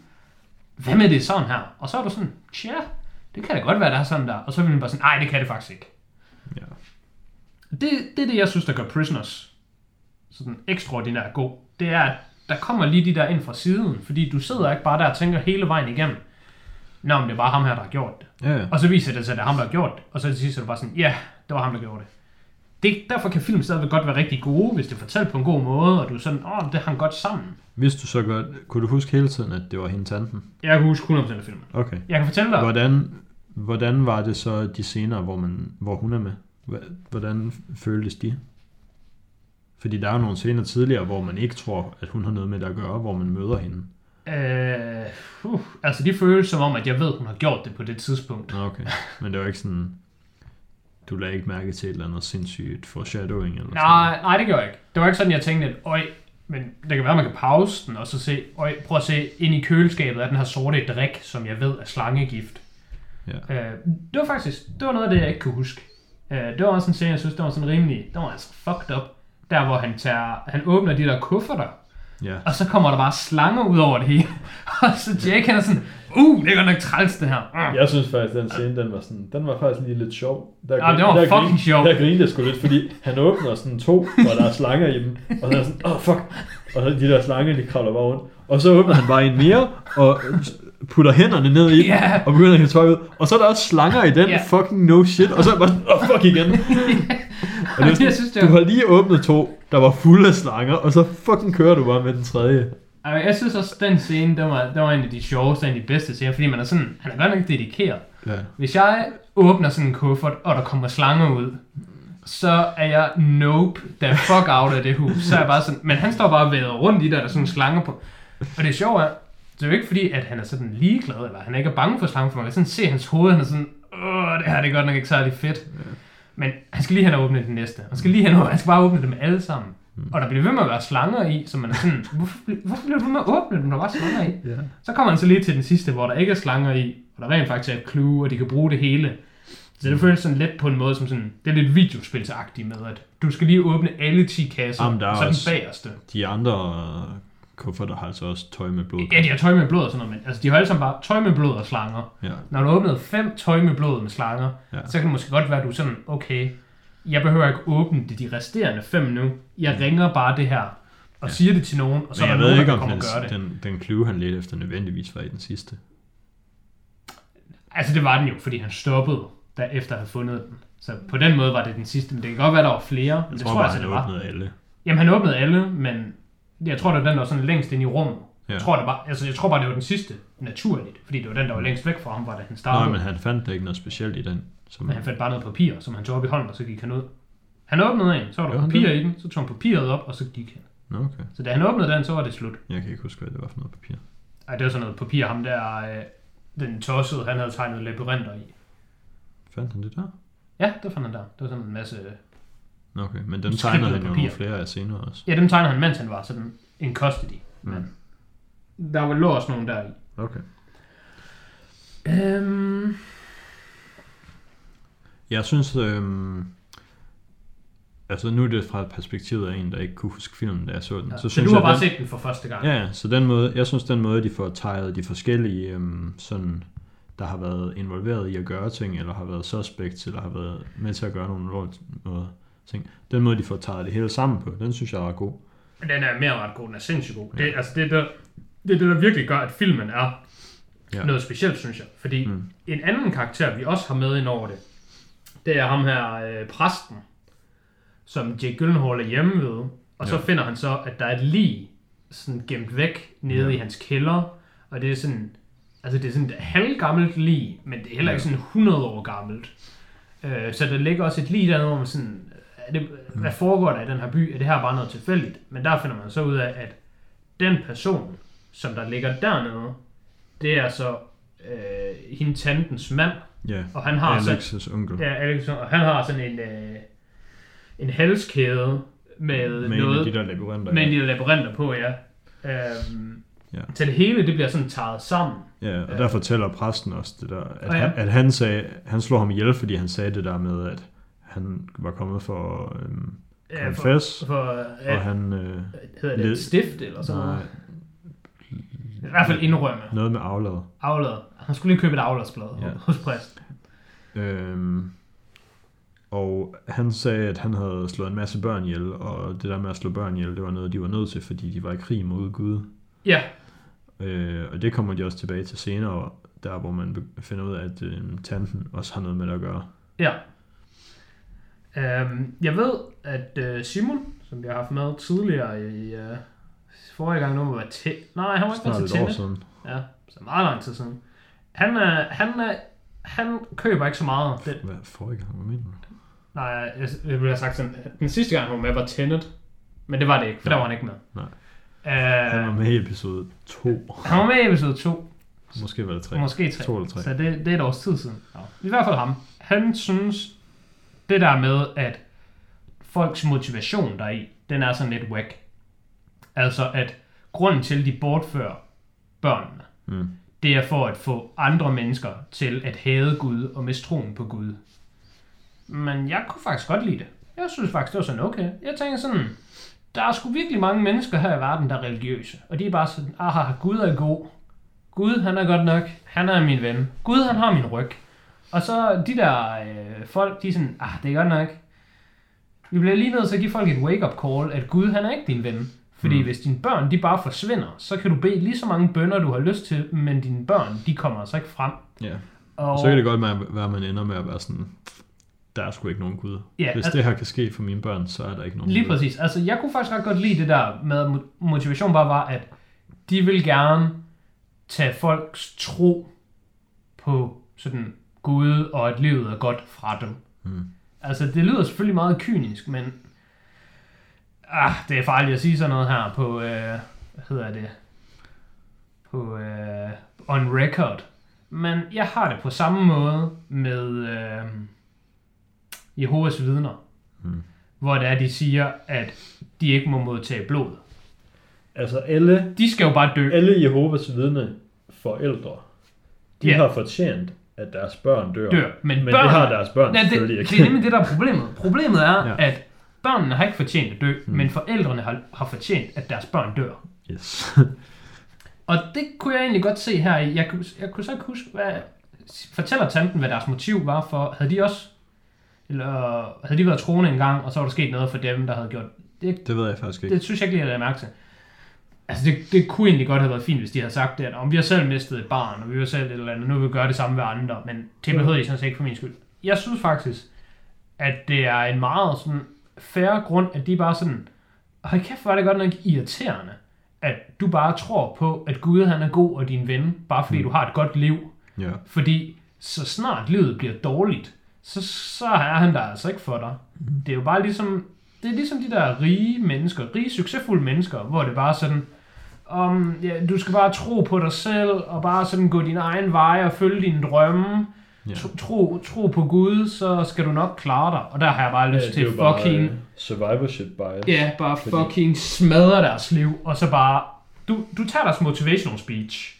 hvad med det sådan her? Og så er du sådan, tja, det kan da godt være, der er sådan der. Og så vil man bare sådan, nej, det kan det faktisk ikke. Ja. Det, det er det, jeg synes, der gør Prisoners sådan ekstraordinært god. Det er, at der kommer lige de der ind fra siden, fordi du sidder ikke bare der og tænker hele vejen igennem, Nå, men det er bare ham her, der har gjort det. Ja, ja. Og så viser det sig, at det er ham, der har gjort det. Og så til sidst er du bare sådan, ja, det var ham, der gjorde det. det. Derfor kan film stadigvæk godt være rigtig gode, hvis det er fortalt på en god måde, og du er sådan, åh, det hang godt sammen. Vidste du så godt, kunne du huske hele tiden, at det var hende tanten? Jeg kan huske 100% af filmen. Okay. Jeg kan fortælle dig, Hvordan, hvordan var det så de scener, hvor, man, hvor hun er med? Hvordan føltes de? Fordi der er jo nogle scener tidligere, hvor man ikke tror, at hun har noget med det at gøre, hvor man møder hende. øh, uh, altså de føles som om, at jeg ved, hun har gjort det på det tidspunkt. Okay. Men det var ikke sådan, du lagde ikke mærke til et eller andet sindssygt foreshadowing eller sådan Nej, nej, det gør jeg ikke. Det var ikke sådan, jeg tænkte, at øj, men det kan være, at man kan pause den, og så se, øj, prøv at se ind i køleskabet af den her sorte drik, som jeg ved er slangegift. Ja. Øh, det var faktisk, det var noget af det, jeg ikke kunne huske. Øh, det var også en scene, jeg synes, det var sådan rimelig, det var altså fucked up. Der, hvor han tager, han åbner de der kufferter, Ja. og så kommer der bare slanger ud over det hele. og så Jake, han er sådan, uh, det er godt nok træls, det her. Mm. Jeg synes faktisk, den scene, den var, sådan, den var faktisk lige lidt sjov. Der, Ja, det var der fucking sjov. Der grinede jeg sgu lidt, fordi han åbner sådan to, hvor der er slanger i dem. Og så er sådan, åh oh, fuck. Og så de der slanger, de kravler bare rundt. Og så åbner han bare en mere, og putter hænderne ned i den, Ja. og begynder at hælde tøj ud. Og så er der også slanger i den, Ja. fucking no shit. Og så er jeg bare sådan, åh oh, fuck igen. Og det er sådan, Jeg synes, det du var- har lige åbnet to, der var fulde af slanger, og så fucking kører du bare med den tredje. Jeg synes også, den scene, den var, den var en af de sjoveste, en af de bedste scener, fordi man er sådan, han er godt nok dedikeret. Ja. Hvis jeg åbner sådan en kuffert, og der kommer slanger ud, så er jeg nope, the fuck out af det hus. Så er jeg bare sådan, men han står bare og væder rundt i der, der er sådan slanger på. Og det sjove er, det er jo ikke fordi, at han er sådan ligeglad, eller han ikke er bange for slanger, for man kan sådan se hans hoved, han er sådan, åh, det her det er godt nok ikke særlig fedt. Men han skal lige have åbnet den næste. Han skal lige have han skal bare åbne dem alle sammen. Og der bliver ved med at være slanger i, så man er sådan, hvorfor, hvorfor bliver du ved med at åbne dem, der var slanger i? Ja. Så kommer han så lige til den sidste, hvor der ikke er slanger i, og der rent faktisk er et clue, og de kan bruge det hele. Så det føles sådan lidt på en måde som sådan, det er lidt videospilsagtigt med, at du skal lige åbne alle 10 kasser, Jamen, der er og så den bagerste. De andre kufferter har altså også tøj med blod. Ja, de har tøj med blod og sådan noget, men altså, de har alle sammen bare tøj med blod og slanger. Ja. Når du åbnede fem tøj med blod med slanger, Ja. så kan det måske godt være, at du er sådan, okay, jeg behøver ikke åbne det de resterende fem nu. Jeg ringer bare det her, og Ja. siger det til nogen, og så Men er jeg der ved nogen, ikke, der om kommer den, og gør det. den, den clue, han ledte efter, nødvendigvis var i den sidste. Altså, det var den jo, fordi han stoppede, der efter at have fundet den. Så på den måde var det den sidste, men det kan godt være, der var flere. Men Jeg det tror tror bare, jeg altså, han det var. åbnede alle. Jamen, han åbnede alle, men jeg tror, det var den, der var sådan længst ind i rummet. Ja. Jeg, tror, det var, altså, jeg tror bare, det var den sidste naturligt, fordi det var den, der var længst væk fra ham, var da han Nej, startede. men han fandt da ikke noget specielt i den. Som, Men han fandt bare noget papir, som han tog op i hånden, og så gik han ud. Han åbnede en, så var der han papir i den, så tog han papiret op, og så gik han. Nå, okay. Så da han åbnede den, så var det slut. Jeg kan ikke huske, hvad det var for noget papir. Ej, det var sådan noget papir, ham der, øh, den tossede, han havde tegnet labyrinter i. Fandt han det der? Ja, det fandt han der. Det var sådan en masse... Okay. Men dem tegnede han jo nogle flere af senere også. Ja, dem tegnede han, mens han var sådan en custody. Mm. Men der var lå også nogen der i. Okay. Øhm, Jeg synes, øhm, altså nu er det fra perspektivet af en, der ikke kunne huske filmen, da jeg så den. ja. Så, Så, synes du har jeg, bare den, set den for første gang? Ja, så den måde, jeg synes, den måde, de får tejet de forskellige, øhm, sådan, der har været involveret i at gøre ting, eller har været suspect, eller har været med til at gøre nogle ulovlige måder, ting. Den måde, de får tejet det hele sammen på, den synes jeg er god. Men Den er mere ret god, den er sindssygt god. Det, altså, det, er det, det er det, der virkelig gør, at filmen er Ja. ja. noget specielt, synes jeg. Fordi Mm. en anden karakter, vi også har med ind over det, det er ham her, øh, præsten, som Jake Gyllenhaal er hjemme ved. Og så Ja. finder han så, at der er et lig sådan gemt væk nede Ja. i hans kælder. Og det er sådan, altså det er sådan et halvgammelt lig, men det er heller ikke Ja. sådan 100 år gammelt. Øh, så der ligger også et lig dernede, hvor man sådan, er det, hvad foregår der i den her by? Er det her bare noget tilfældigt? Men der finder man så ud af, at den person, som der ligger dernede, det er så øh, hende tantens mand, Ja, og han har så, Alex's onkel. ja, Alex, og han har sådan en, øh, en halskæde med, med med noget, de der labyrinter. med en lille labyrinter på, ja. Øhm, Ja. Så det hele, det bliver sådan taget sammen. Ja, og der fortæller præsten også det der, at, ja. han, at han, sagde, han slog ham ihjel, fordi han sagde det der med, at han var kommet for øhm, Ja, for, confess, for og ja, han øh, hedder det led- stift eller sådan noget. I hvert fald indrømme. noget med aflad. Aflad. Han skulle lige købe et afladsblad Ja. hos præsten. Øhm, og han sagde, at han havde slået en masse børn ihjel, og det der med at slå børn ihjel, det var noget, de var nødt til, fordi de var i krig mod Gud. Ja, Øh, og det kommer de også tilbage til senere, der hvor man finder ud af, at øh, tanten også har noget med det at gøre. Ja. Øhm, jeg ved, at øh, Simon, som vi har haft med tidligere i øh, forrige gang, nu være til... Nej, han var ikke Snart med til et år Tenet. siden. Ja, så meget lang tid siden. Han, er, han, er, han køber ikke så meget. Den, Hvad forrige gang, hvad mener du? nej, jeg, jeg ville have sagt sådan, den sidste gang, han var med, var Tenet. Men det var det ikke, for Nej. der var han ikke med. Nej. Øh, Han var med i episode 2. han var med i episode 2, Måske var det 3. måske 3. To eller tre. Så det, det er et års tid siden. Ja. I hvert fald ham. Han synes, det der med, at folks motivation deri, den er sådan lidt whack. Altså, at grunden til, at de bortfører børnene, Mm. det er for at få andre mennesker til at hade Gud og miste troen på Gud. Men jeg kunne faktisk godt lide det. Jeg synes faktisk, det var sådan okay. Jeg tænker sådan, der er sgu virkelig mange mennesker her i verden, der er religiøse. Og de er bare sådan, aha, Gud er god. Gud, han er godt nok. Han er min ven. Gud, han har min ryg. Og så de der øh, folk, de er sådan, ah, det er godt nok. Vi bliver lige nødt til at give folk et wake-up call, at Gud, han er ikke din ven. Fordi Mm. hvis dine børn, de bare forsvinder, så kan du bede lige så mange bønder, du har lyst til, men dine børn, de kommer altså ikke frem. Ja. Og, Så kan det godt være, at man ender med at være sådan, der er sgu ikke nogen Gud. Ja, Hvis al- det her kan ske for mine børn, så er der ikke nogen Lige Gud. præcis. Altså, jeg kunne faktisk ret godt lide det der med, at mo- motivation bare var, at de vil gerne tage folks tro på sådan Gud og at livet er godt fra dem. Mm. Altså, det lyder selvfølgelig meget kynisk, men ah, det er farligt at sige sådan noget her på, øh, hvad hedder det, på øh, on record. Men jeg har det på samme måde med øh, Jehovas vidner, Mm. hvor det er, de siger, at de ikke må modtage blod. Altså alle, De skal jo bare dø. alle Jehovas vidne forældre, de Ja. har fortjent, at deres børn dør. dør. Men, Men børn, det har deres børn ja, det, selvfølgelig det ikke. er nemlig det, der er problemet. Problemet er, Ja. at børnene har ikke fortjent at dø, Mm. men forældrene har, har fortjent, at deres børn dør. Yes. Og det kunne jeg egentlig godt se her i. Jeg kunne, jeg kunne så ikke huske, hvad... Fortæller tanten, hvad deres motiv var for... Havde de også... Eller havde de været troende en gang, og så var der sket noget for dem, der havde gjort... Det, det ved jeg faktisk ikke. det synes jeg ikke lige, jeg havde mærke til. Altså, det, det kunne egentlig godt have været fint, hvis de havde sagt det, at om vi har selv mistet et barn, og vi har selv et eller andet, nu vil vi gøre det samme ved andre, men det behøvede de sådan set ikke for min skyld. Jeg synes faktisk, at det er en meget sådan færre grund, at de bare sådan, hold kæft, hvor er det godt nok irriterende, at du bare tror på, at Gud han er god og din ven, bare fordi mm. du har et godt liv. Ja. Fordi så snart livet bliver dårligt, så, så er han der altså ikke for dig. Det er jo bare ligesom, det er ligesom de der rige mennesker, rige, succesfulde mennesker, hvor det bare er sådan, om, ja, du skal bare tro på dig selv, og bare sådan gå din egen vej og følge dine drømme. Ja. Tro, tro, på Gud, så skal du nok klare dig. Og der har jeg bare lyst det til jo bare, fucking... øh, survivorship bias. Ja, bare Fordi- fucking smadre deres liv, og så bare... Du, du tager deres motivational speech,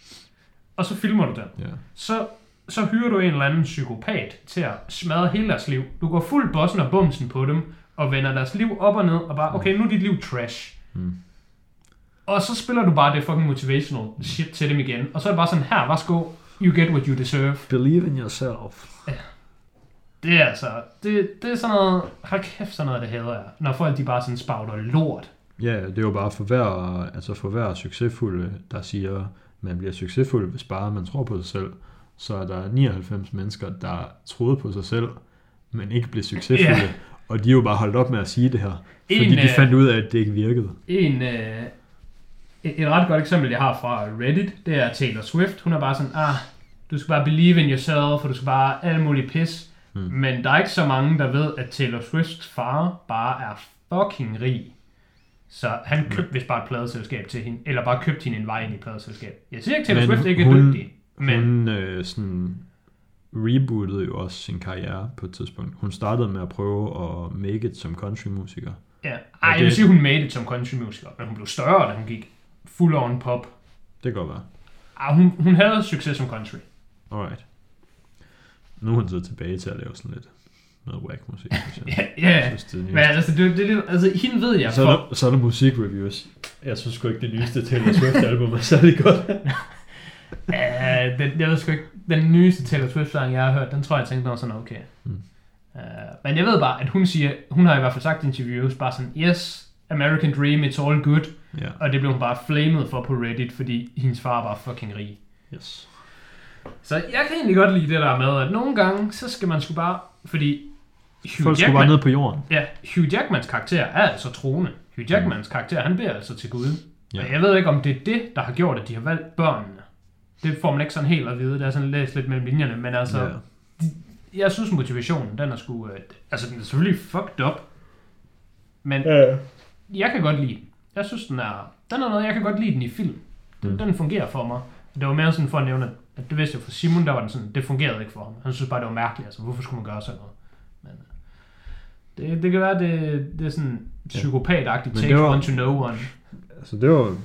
og så filmer du den. Ja. Så, så hyrer du en eller anden psykopat til at smadre hele deres liv. Du går fuld bossen og bumsen på dem, og vender deres liv op og ned, og bare, okay, nu er dit liv trash. Mm. Og så spiller du bare det fucking motivational shit til dem igen, og så er det bare sådan, her, værsgo, you get what you deserve. Believe in yourself. Det er altså, det, det er sådan noget, hold kæft, sådan noget, det hader jeg. Når folk de bare sådan spagter lort. Ja, det er jo bare for hver, altså for hver succesfulde, der siger, man bliver succesfuld, hvis bare man tror på sig selv, så er der 99 mennesker, der troede på sig selv, men ikke blev succesfulde. Ja. Og de er jo bare holdt op med at sige det her, fordi En, de øh, fandt ud af, at det ikke virkede. En, øh, et, et ret godt eksempel, jeg har fra Reddit, det er Taylor Swift. Hun er bare sådan, ah, du skal bare believe in yourself, og du skal bare alle mulige pis. Hmm. Men der er ikke så mange, der ved, at Taylor Swifts far bare er fucking rig. Så han købte vist bare et pladeselskab til hende, eller bare købte hende en vej ind i pladeselskab. Jeg siger ikke, Taylor Men Swift ikke er hun- dygtig, men Hun øh, sådan rebootede jo også sin karriere på et tidspunkt. Hun startede med at prøve at make it som countrymusiker. ja. Ej, jeg det- vil sige, hun made it som countrymusiker, men hun blev større, da hun gik full on pop. Det kan godt være. Ej, hun, hun havde succes som country. Alright. Nu er hun så tilbage til at lave sådan lidt noget whack musik. Ja, ja. Men altså, det, det, det, altså, hende ved jeg så, er der, så er der musikreviews. Jeg synes sgu ikke, det nyeste Taylor Swift-album er særlig godt. Uh, den, jeg ved sgu ikke, den nyeste Taylor Swift-sang, jeg har hørt, den tror jeg, jeg tænkte, var sådan okay. Mm. Uh, men jeg ved bare, at hun siger, hun har i hvert fald sagt i interviews, bare sådan, yes, American Dream, it's all good. Ja, Og det blev hun bare flamet for på Reddit, fordi hendes far var fucking rig. yes. Så jeg kan egentlig godt lide det der med, at nogle gange, så skal man sgu bare, fordi Hugh Folk skulle bare ned på jorden. ja, Hugh Jackmans karakter er altså troende. Hugh Jackmans karakter, han beder altså til Gud. Ja. Og jeg ved ikke, om det er det, der har gjort, at de har valgt børnene. Det får man ikke sådan helt at vide. Det er sådan læst lidt mellem linjerne, men altså, Ja. jeg synes motivationen, den er sgu, øh, altså den er selvfølgelig fucked up, men Ja. jeg kan godt lide den. Jeg synes, den er, den er noget, jeg kan godt lide den i film. Den, Mm. den fungerer for mig. Det var mere sådan for at nævne, at det vidste jeg for Simon, der var den sådan, det fungerede ikke for ham. Han synes bare, det var mærkeligt, altså hvorfor skulle man gøre sådan noget? Men øh, det, det kan være, det, det er sådan psykopatagtigt, Men take var- one to know one. Altså, det var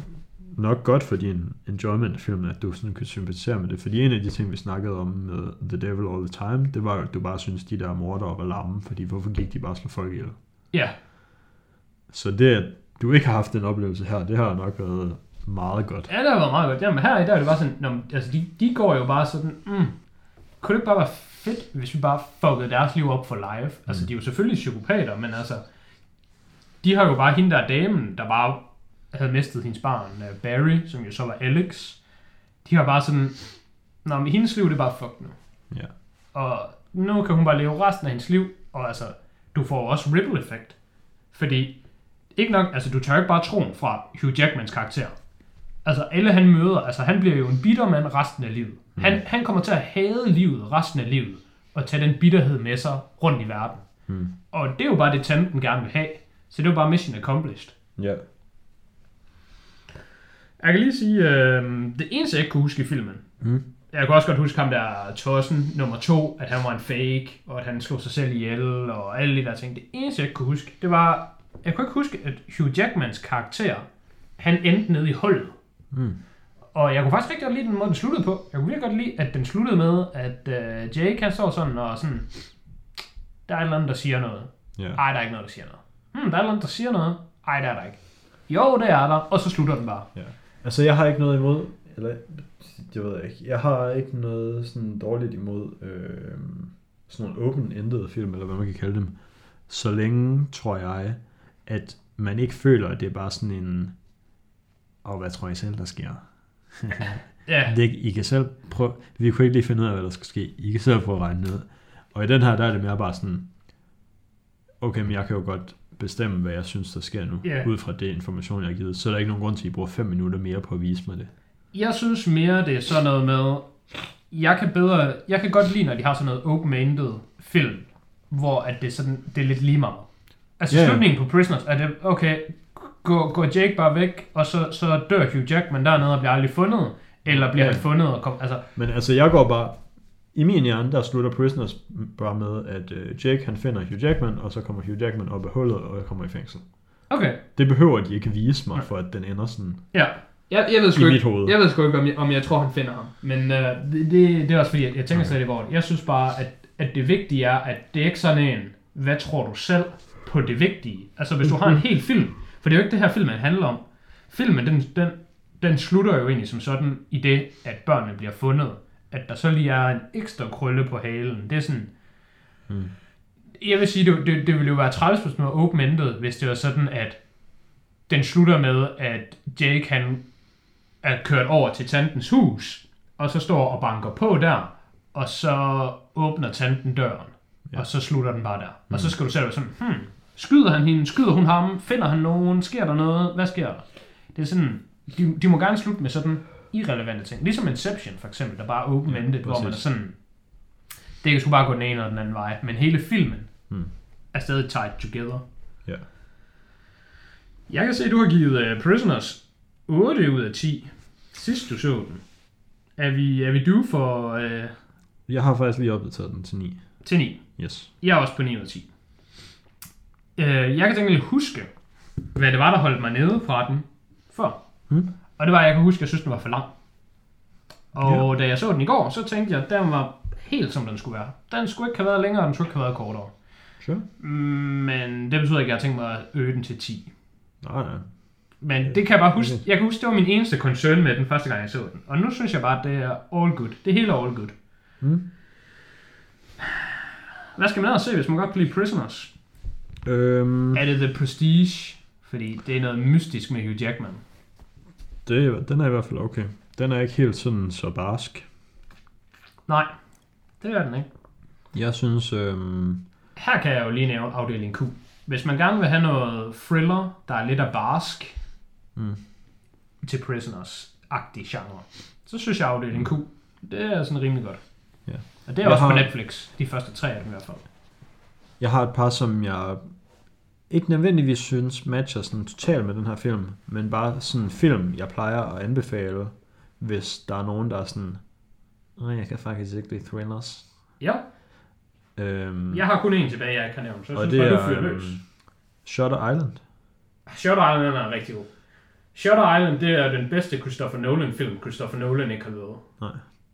nok godt for din enjoyment af filmen, at du sådan kunne sympatisere med det. Fordi en af de ting, vi snakkede om med The Devil All the Time, det var at du bare synes, de der mordere var lamme, fordi hvorfor gik de bare og slå folk ihjel? Ja, Så det, du ikke har haft den oplevelse her, det har nok været meget godt. Ja, det har været meget godt. Jamen her i der er det bare sådan, når, altså de, de går jo bare sådan, mm, kunne det ikke bare være fedt, hvis vi bare fuckede deres liv op for live? Mm. Altså de er jo selvfølgelig psykopater, men altså, de har jo bare hende der damen, der bare havde mistet hendes barn, øh, Barry, som jo så var Alex. De har bare sådan, Nå, men hendes liv det er bare fuck nu. Ja. Og nu kan hun bare leve resten af hendes liv, og altså, du får også ripple effekt. Fordi, ikke nok, altså du tør ikke bare troen fra Hugh Jackmans karakter. Altså alle han møder, altså han bliver jo en bitter mand resten af livet. Mm. Han, han kommer til at hade livet resten af livet, og tage den bitterhed med sig rundt i verden. Mm. Og det er jo bare det, tanten gerne vil have. Så det er jo bare mission accomplished. Ja. Jeg kan lige sige, øh, det eneste jeg ikke kunne huske i filmen, Mm. jeg kan også godt huske ham der Tossen nummer to, at han var en fake, og at han slog sig selv ihjel, og alle de der ting. Det eneste, jeg ikke kunne huske, det var, jeg kunne ikke huske, at Hugh Jackmans karakter, han endte nede i hullet. Mm. Og jeg kunne faktisk rigtig godt lide den måde, den sluttede på. Jeg kunne virkelig godt lide, at den sluttede med, at uh, Jake han står sådan og sådan, der er et eller andet, der siger noget. Ja. Ej, der er ikke noget, der siger noget. Hmm, der er et eller andet, der siger noget. Ej, det er der ikke. Jo, det er der, og så slutter den bare. ja. Altså, jeg har ikke noget imod, eller det ved jeg ikke, jeg har ikke noget sådan dårligt imod øh, sådan nogle open-ended film, eller hvad man kan kalde dem, så længe, tror jeg, at man ikke føler, at det er bare sådan en, og hvad tror I selv, der sker? Ja, Det, I kan selv prøve, vi kunne ikke lige finde ud af, hvad der skal ske. I kan selv prøve at regne ned. Og i den her, der er det mere bare sådan, okay, men jeg kan jo godt bestemme, hvad jeg synes, der sker nu, Ja. ud fra det information, jeg har givet. Så er der ikke nogen grund til, at I bruger fem minutter mere på at vise mig det. Jeg synes mere, det er sådan noget med, jeg kan bedre, jeg kan godt lide, når de har sådan noget open-ended film, hvor at det, er sådan, det er lidt lige meget. Altså yeah. slutningen på Prisoners, er det, okay, går, går Jake bare væk, og så, så dør Hugh Jackman dernede og bliver aldrig fundet, eller bliver Ja. han fundet og kom, altså, Men altså, jeg går bare... I min hjerne, der slutter Prisoners bare med, at øh, Jake han finder Hugh Jackman, og så kommer Hugh Jackman op af hullet, og jeg kommer i fængsel. okay, Det behøver de ikke vise mig, for at den ender sådan ja. Jeg, jeg, ved sgu i mit ikke, hoved. jeg ved sgu ikke, om jeg, om jeg tror, han finder ham. Men øh, det, det, det er også fordi, jeg, jeg tænker slet ikke over det. Jeg synes bare, at, at det vigtige er, at det er ikke sådan en, hvad tror du selv på det vigtige? Altså hvis du har en hel film, for det er jo ikke det her filmen handler om. Filmen, den, den, den slutter jo egentlig som sådan i det, at børnene bliver fundet. At der så lige er en ekstra krølle på halen. Det er sådan... Mm. Jeg vil sige, det, det, det ville jo være træls, hvis man var open-ended, hvis det var sådan, at den slutter med, at Jake han er kørt over til tantens hus, og så står og banker på der, og så åbner tanten døren, Ja. og så slutter den bare der. Mm. Og så skal du selv være sådan, hmm, skyder han hende, skyder hun ham, finder han nogen, sker der noget, hvad sker der? Det er sådan, de, de må gerne slutte med sådan irrelevante ting. Ligesom Inception for eksempel, der bare er open-ended, Ja, hvor man er sådan, det kan sgu bare gå den ene eller den anden vej, men hele filmen Mm. er stadig tied together. Ja. Jeg kan se, at du har givet uh, Prisoners 8 ud af 10, sidst du så den. Er vi, er vi due for uh, Jeg har faktisk lige opdateret den til 9. til 9? Yes. Jeg er også på 9 ud af 10. Uh, jeg kan tænke huske, hvad det var, der holdt mig nede fra den før. Hmm. Og det var, at jeg kan huske, at jeg synes, den var for lang. Og da jeg så den i går, så tænkte jeg, at den var helt som den skulle være. Den skulle ikke have været længere, og den skulle ikke have været kortere. Sure. Men det betyder ikke, at jeg har tænkt mig at øge den til 10. Nej, nej. Men det kan jeg bare huske. Jeg kan huske, det var min eneste concern med den første gang, jeg så den. Og nu synes jeg bare, at det er all good. Det hele er all good. Mm. Hvad skal man ellers se, hvis man godt kan lide Prisoners? Øhm, Er det The Prestige? Fordi det er noget mystisk med Hugh Jackman. det, den er i hvert fald okay. Den er ikke helt sådan så barsk. Nej, det er den ikke. Jeg synes, øhm, Her kan jeg jo lige nævne afdeling Q. Hvis man gerne vil have noget thriller, der er lidt af barsk Mm. til Prisoners-agtig genre, så synes jeg afdeling Q, det er sådan rimelig godt. Ja. Og det er Jeg også på har- Netflix, de første tre af dem i hvert fald. Jeg har et par, som jeg ikke nødvendigvis synes matcher sådan totalt med den her film, men bare sådan en film, jeg plejer at anbefale, hvis der er nogen, der er sådan, nej, jeg kan faktisk ikke lide thrillers. Ja, Øhm, jeg har kun en tilbage, jeg ikke har nævnt, så jeg og synes det bare, er du fyrer øhm, løs. Shutter Island. Shutter Island er rigtig god. Shutter Island, det er den bedste Christopher Nolan-film, Christopher Nolan ikke har lavet.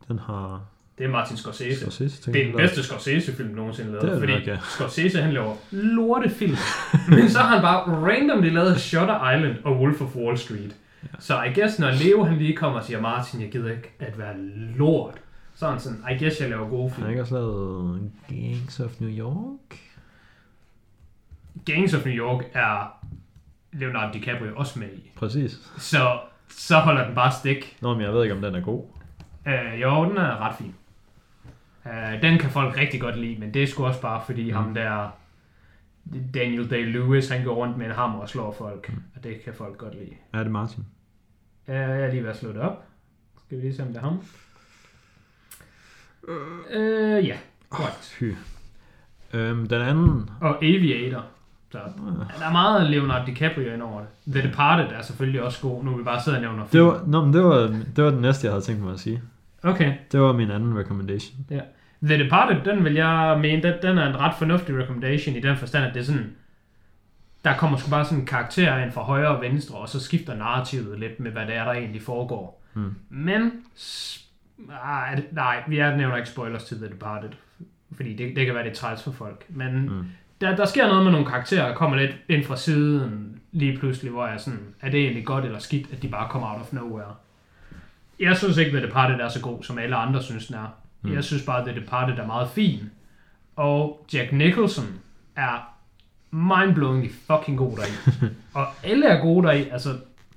Den har Det er Martin Scorsese. Scorsese Det er den bedste Scorsese-film nogensinde lavet, Det er fordi nok, ja. Scorsese han laver lortefilm, men så har han bare randomly lavet Shutter Island og Wolf of Wall Street. Ja. Så I guess, når Leo han lige kommer og siger, Martin, jeg gider ikke at være lort, så er han sådan, I guess, jeg laver gode Han film. har ikke også lavet Gangs of New York? Gangs of New York er Leonardo DiCaprio også med i. Præcis. Så, så holder den bare stik. Nå, men jeg ved ikke, om den er god. Øh, jo, den er ret fin. Øh, den kan folk rigtig godt lide, men det er sgu også bare fordi mm. ham der, Daniel Day-Lewis, han går rundt med en hammer og slår folk, mm. og det kan folk godt lide. Er det Martin? Øh, jeg er lige ved at slå det op. Skal vi lige se, om det er ham? Øh, ja, korrekt. Fy. Øhm, den anden... Og Aviator. Så der er meget Leonardo DiCaprio ind over det. The Departed er selvfølgelig også god, nu vi bare sidder og nævner Det film. var, nå, men det var, det var den næste, jeg havde tænkt mig at sige. Okay. Det var min anden recommendation. The Departed, den vil jeg mene, den, den er en ret fornuftig recommendation i den forstand, at det er sådan, der kommer sgu bare sådan en karakter ind fra højre og venstre, og så skifter narrativet lidt med, hvad det er, der egentlig foregår. Mm. Men, s- nej, vi er, nævner ikke spoilers til The Departed, fordi det, det kan være lidt træls for folk. Men Mm. der, der sker noget med nogle karakterer, der kommer lidt ind fra siden lige pludselig, hvor jeg sådan, er det egentlig godt eller skidt, at de bare kommer out of nowhere? Jeg synes ikke, The Departed er så god, som alle andre synes, den er. Mm. Jeg synes bare, at The Departed er meget fin. Og Jack Nicholson er mindblowingly fucking god deri. og alle er gode deri. Altså,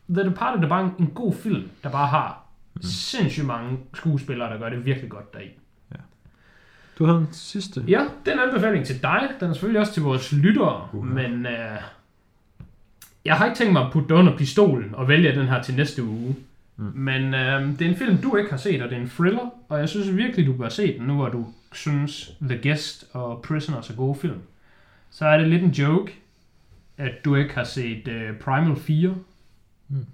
The Departed er bare en, en god film, der bare har mm. sindssygt mange skuespillere, der gør det virkelig godt deri. Ja. Du har en sidste. Ja, den anbefaling til dig. Den er selvfølgelig også til vores lyttere. Uha. Men øh, jeg har ikke tænkt mig at putte under pistolen og vælge den her til næste uge. Mm. Men øh, det er en film, du ikke har set, og det er en thriller. Og jeg synes virkelig, du bør se den, nu hvor du synes The Guest og Prisoners er gode film. Så er det lidt en joke, at du ikke har set øh, Primal 4. Mm.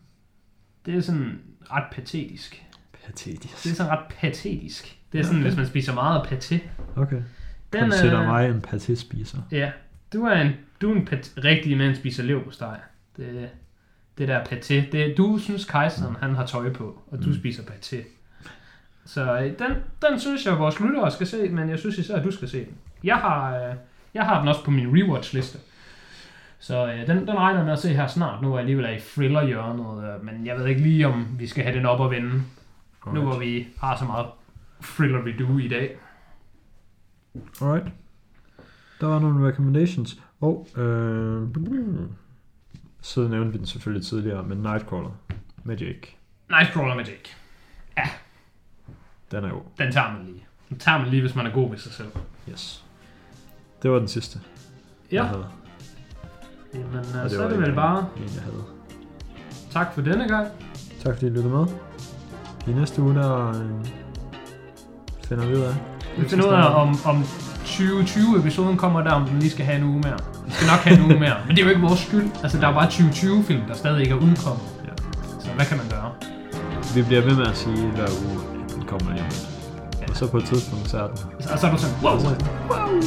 Det er sådan ret patetisk. Patetisk. Det er sådan ret patetisk. Det er sådan, okay. hvis man spiser meget paté. Okay. Den Den sætter er- mig en paté-spiser. Ja, du er en, du er en pat, rigtig mand spiser lev på steg. Det, det der paté. Det, du synes, kejseren han har tøj på, og du Mm. spiser paté. Så øh, den, den synes jeg, vores lyttere skal se, men jeg synes især, at du skal se den. Jeg har, øh, jeg har den også på min rewatch-liste. Så øh, den, den regner med at se her snart. Nu er jeg alligevel er i thriller-hjørnet, øh, men jeg ved ikke lige, om vi skal have den op og vende, nu hvor vi har så meget thriller vi do i dag. Alright. Der var nogle recommendations. Og, øh, så nævnte vi den selvfølgelig tidligere, men Nightcrawler Jake. Nightcrawler med Jake. Den er jo, Den tager man lige. Den tager man lige, hvis man er god ved sig selv. yes. Det var den sidste, Ja, jeg havde. jamen, Og øh, så er det vel bare En, jeg havde. tak for denne gang. Tak fordi I lyttede med. I næste uge, der øh, finder vi ud af. Vi finder ud af, om, om 2020-episoden kommer der, om den lige skal have en uge mere. Vi skal nok have en uge mere, men det er jo ikke vores skyld. Altså, der er bare 2020-film, der stadig ikke er udkommet. Ja. Så hvad kan man gøre? Vi bliver ved med at sige hver uge, at den kommer lige om lidt. Og så på et tidspunkt, så er den. Og så er du sådan, wow, wow.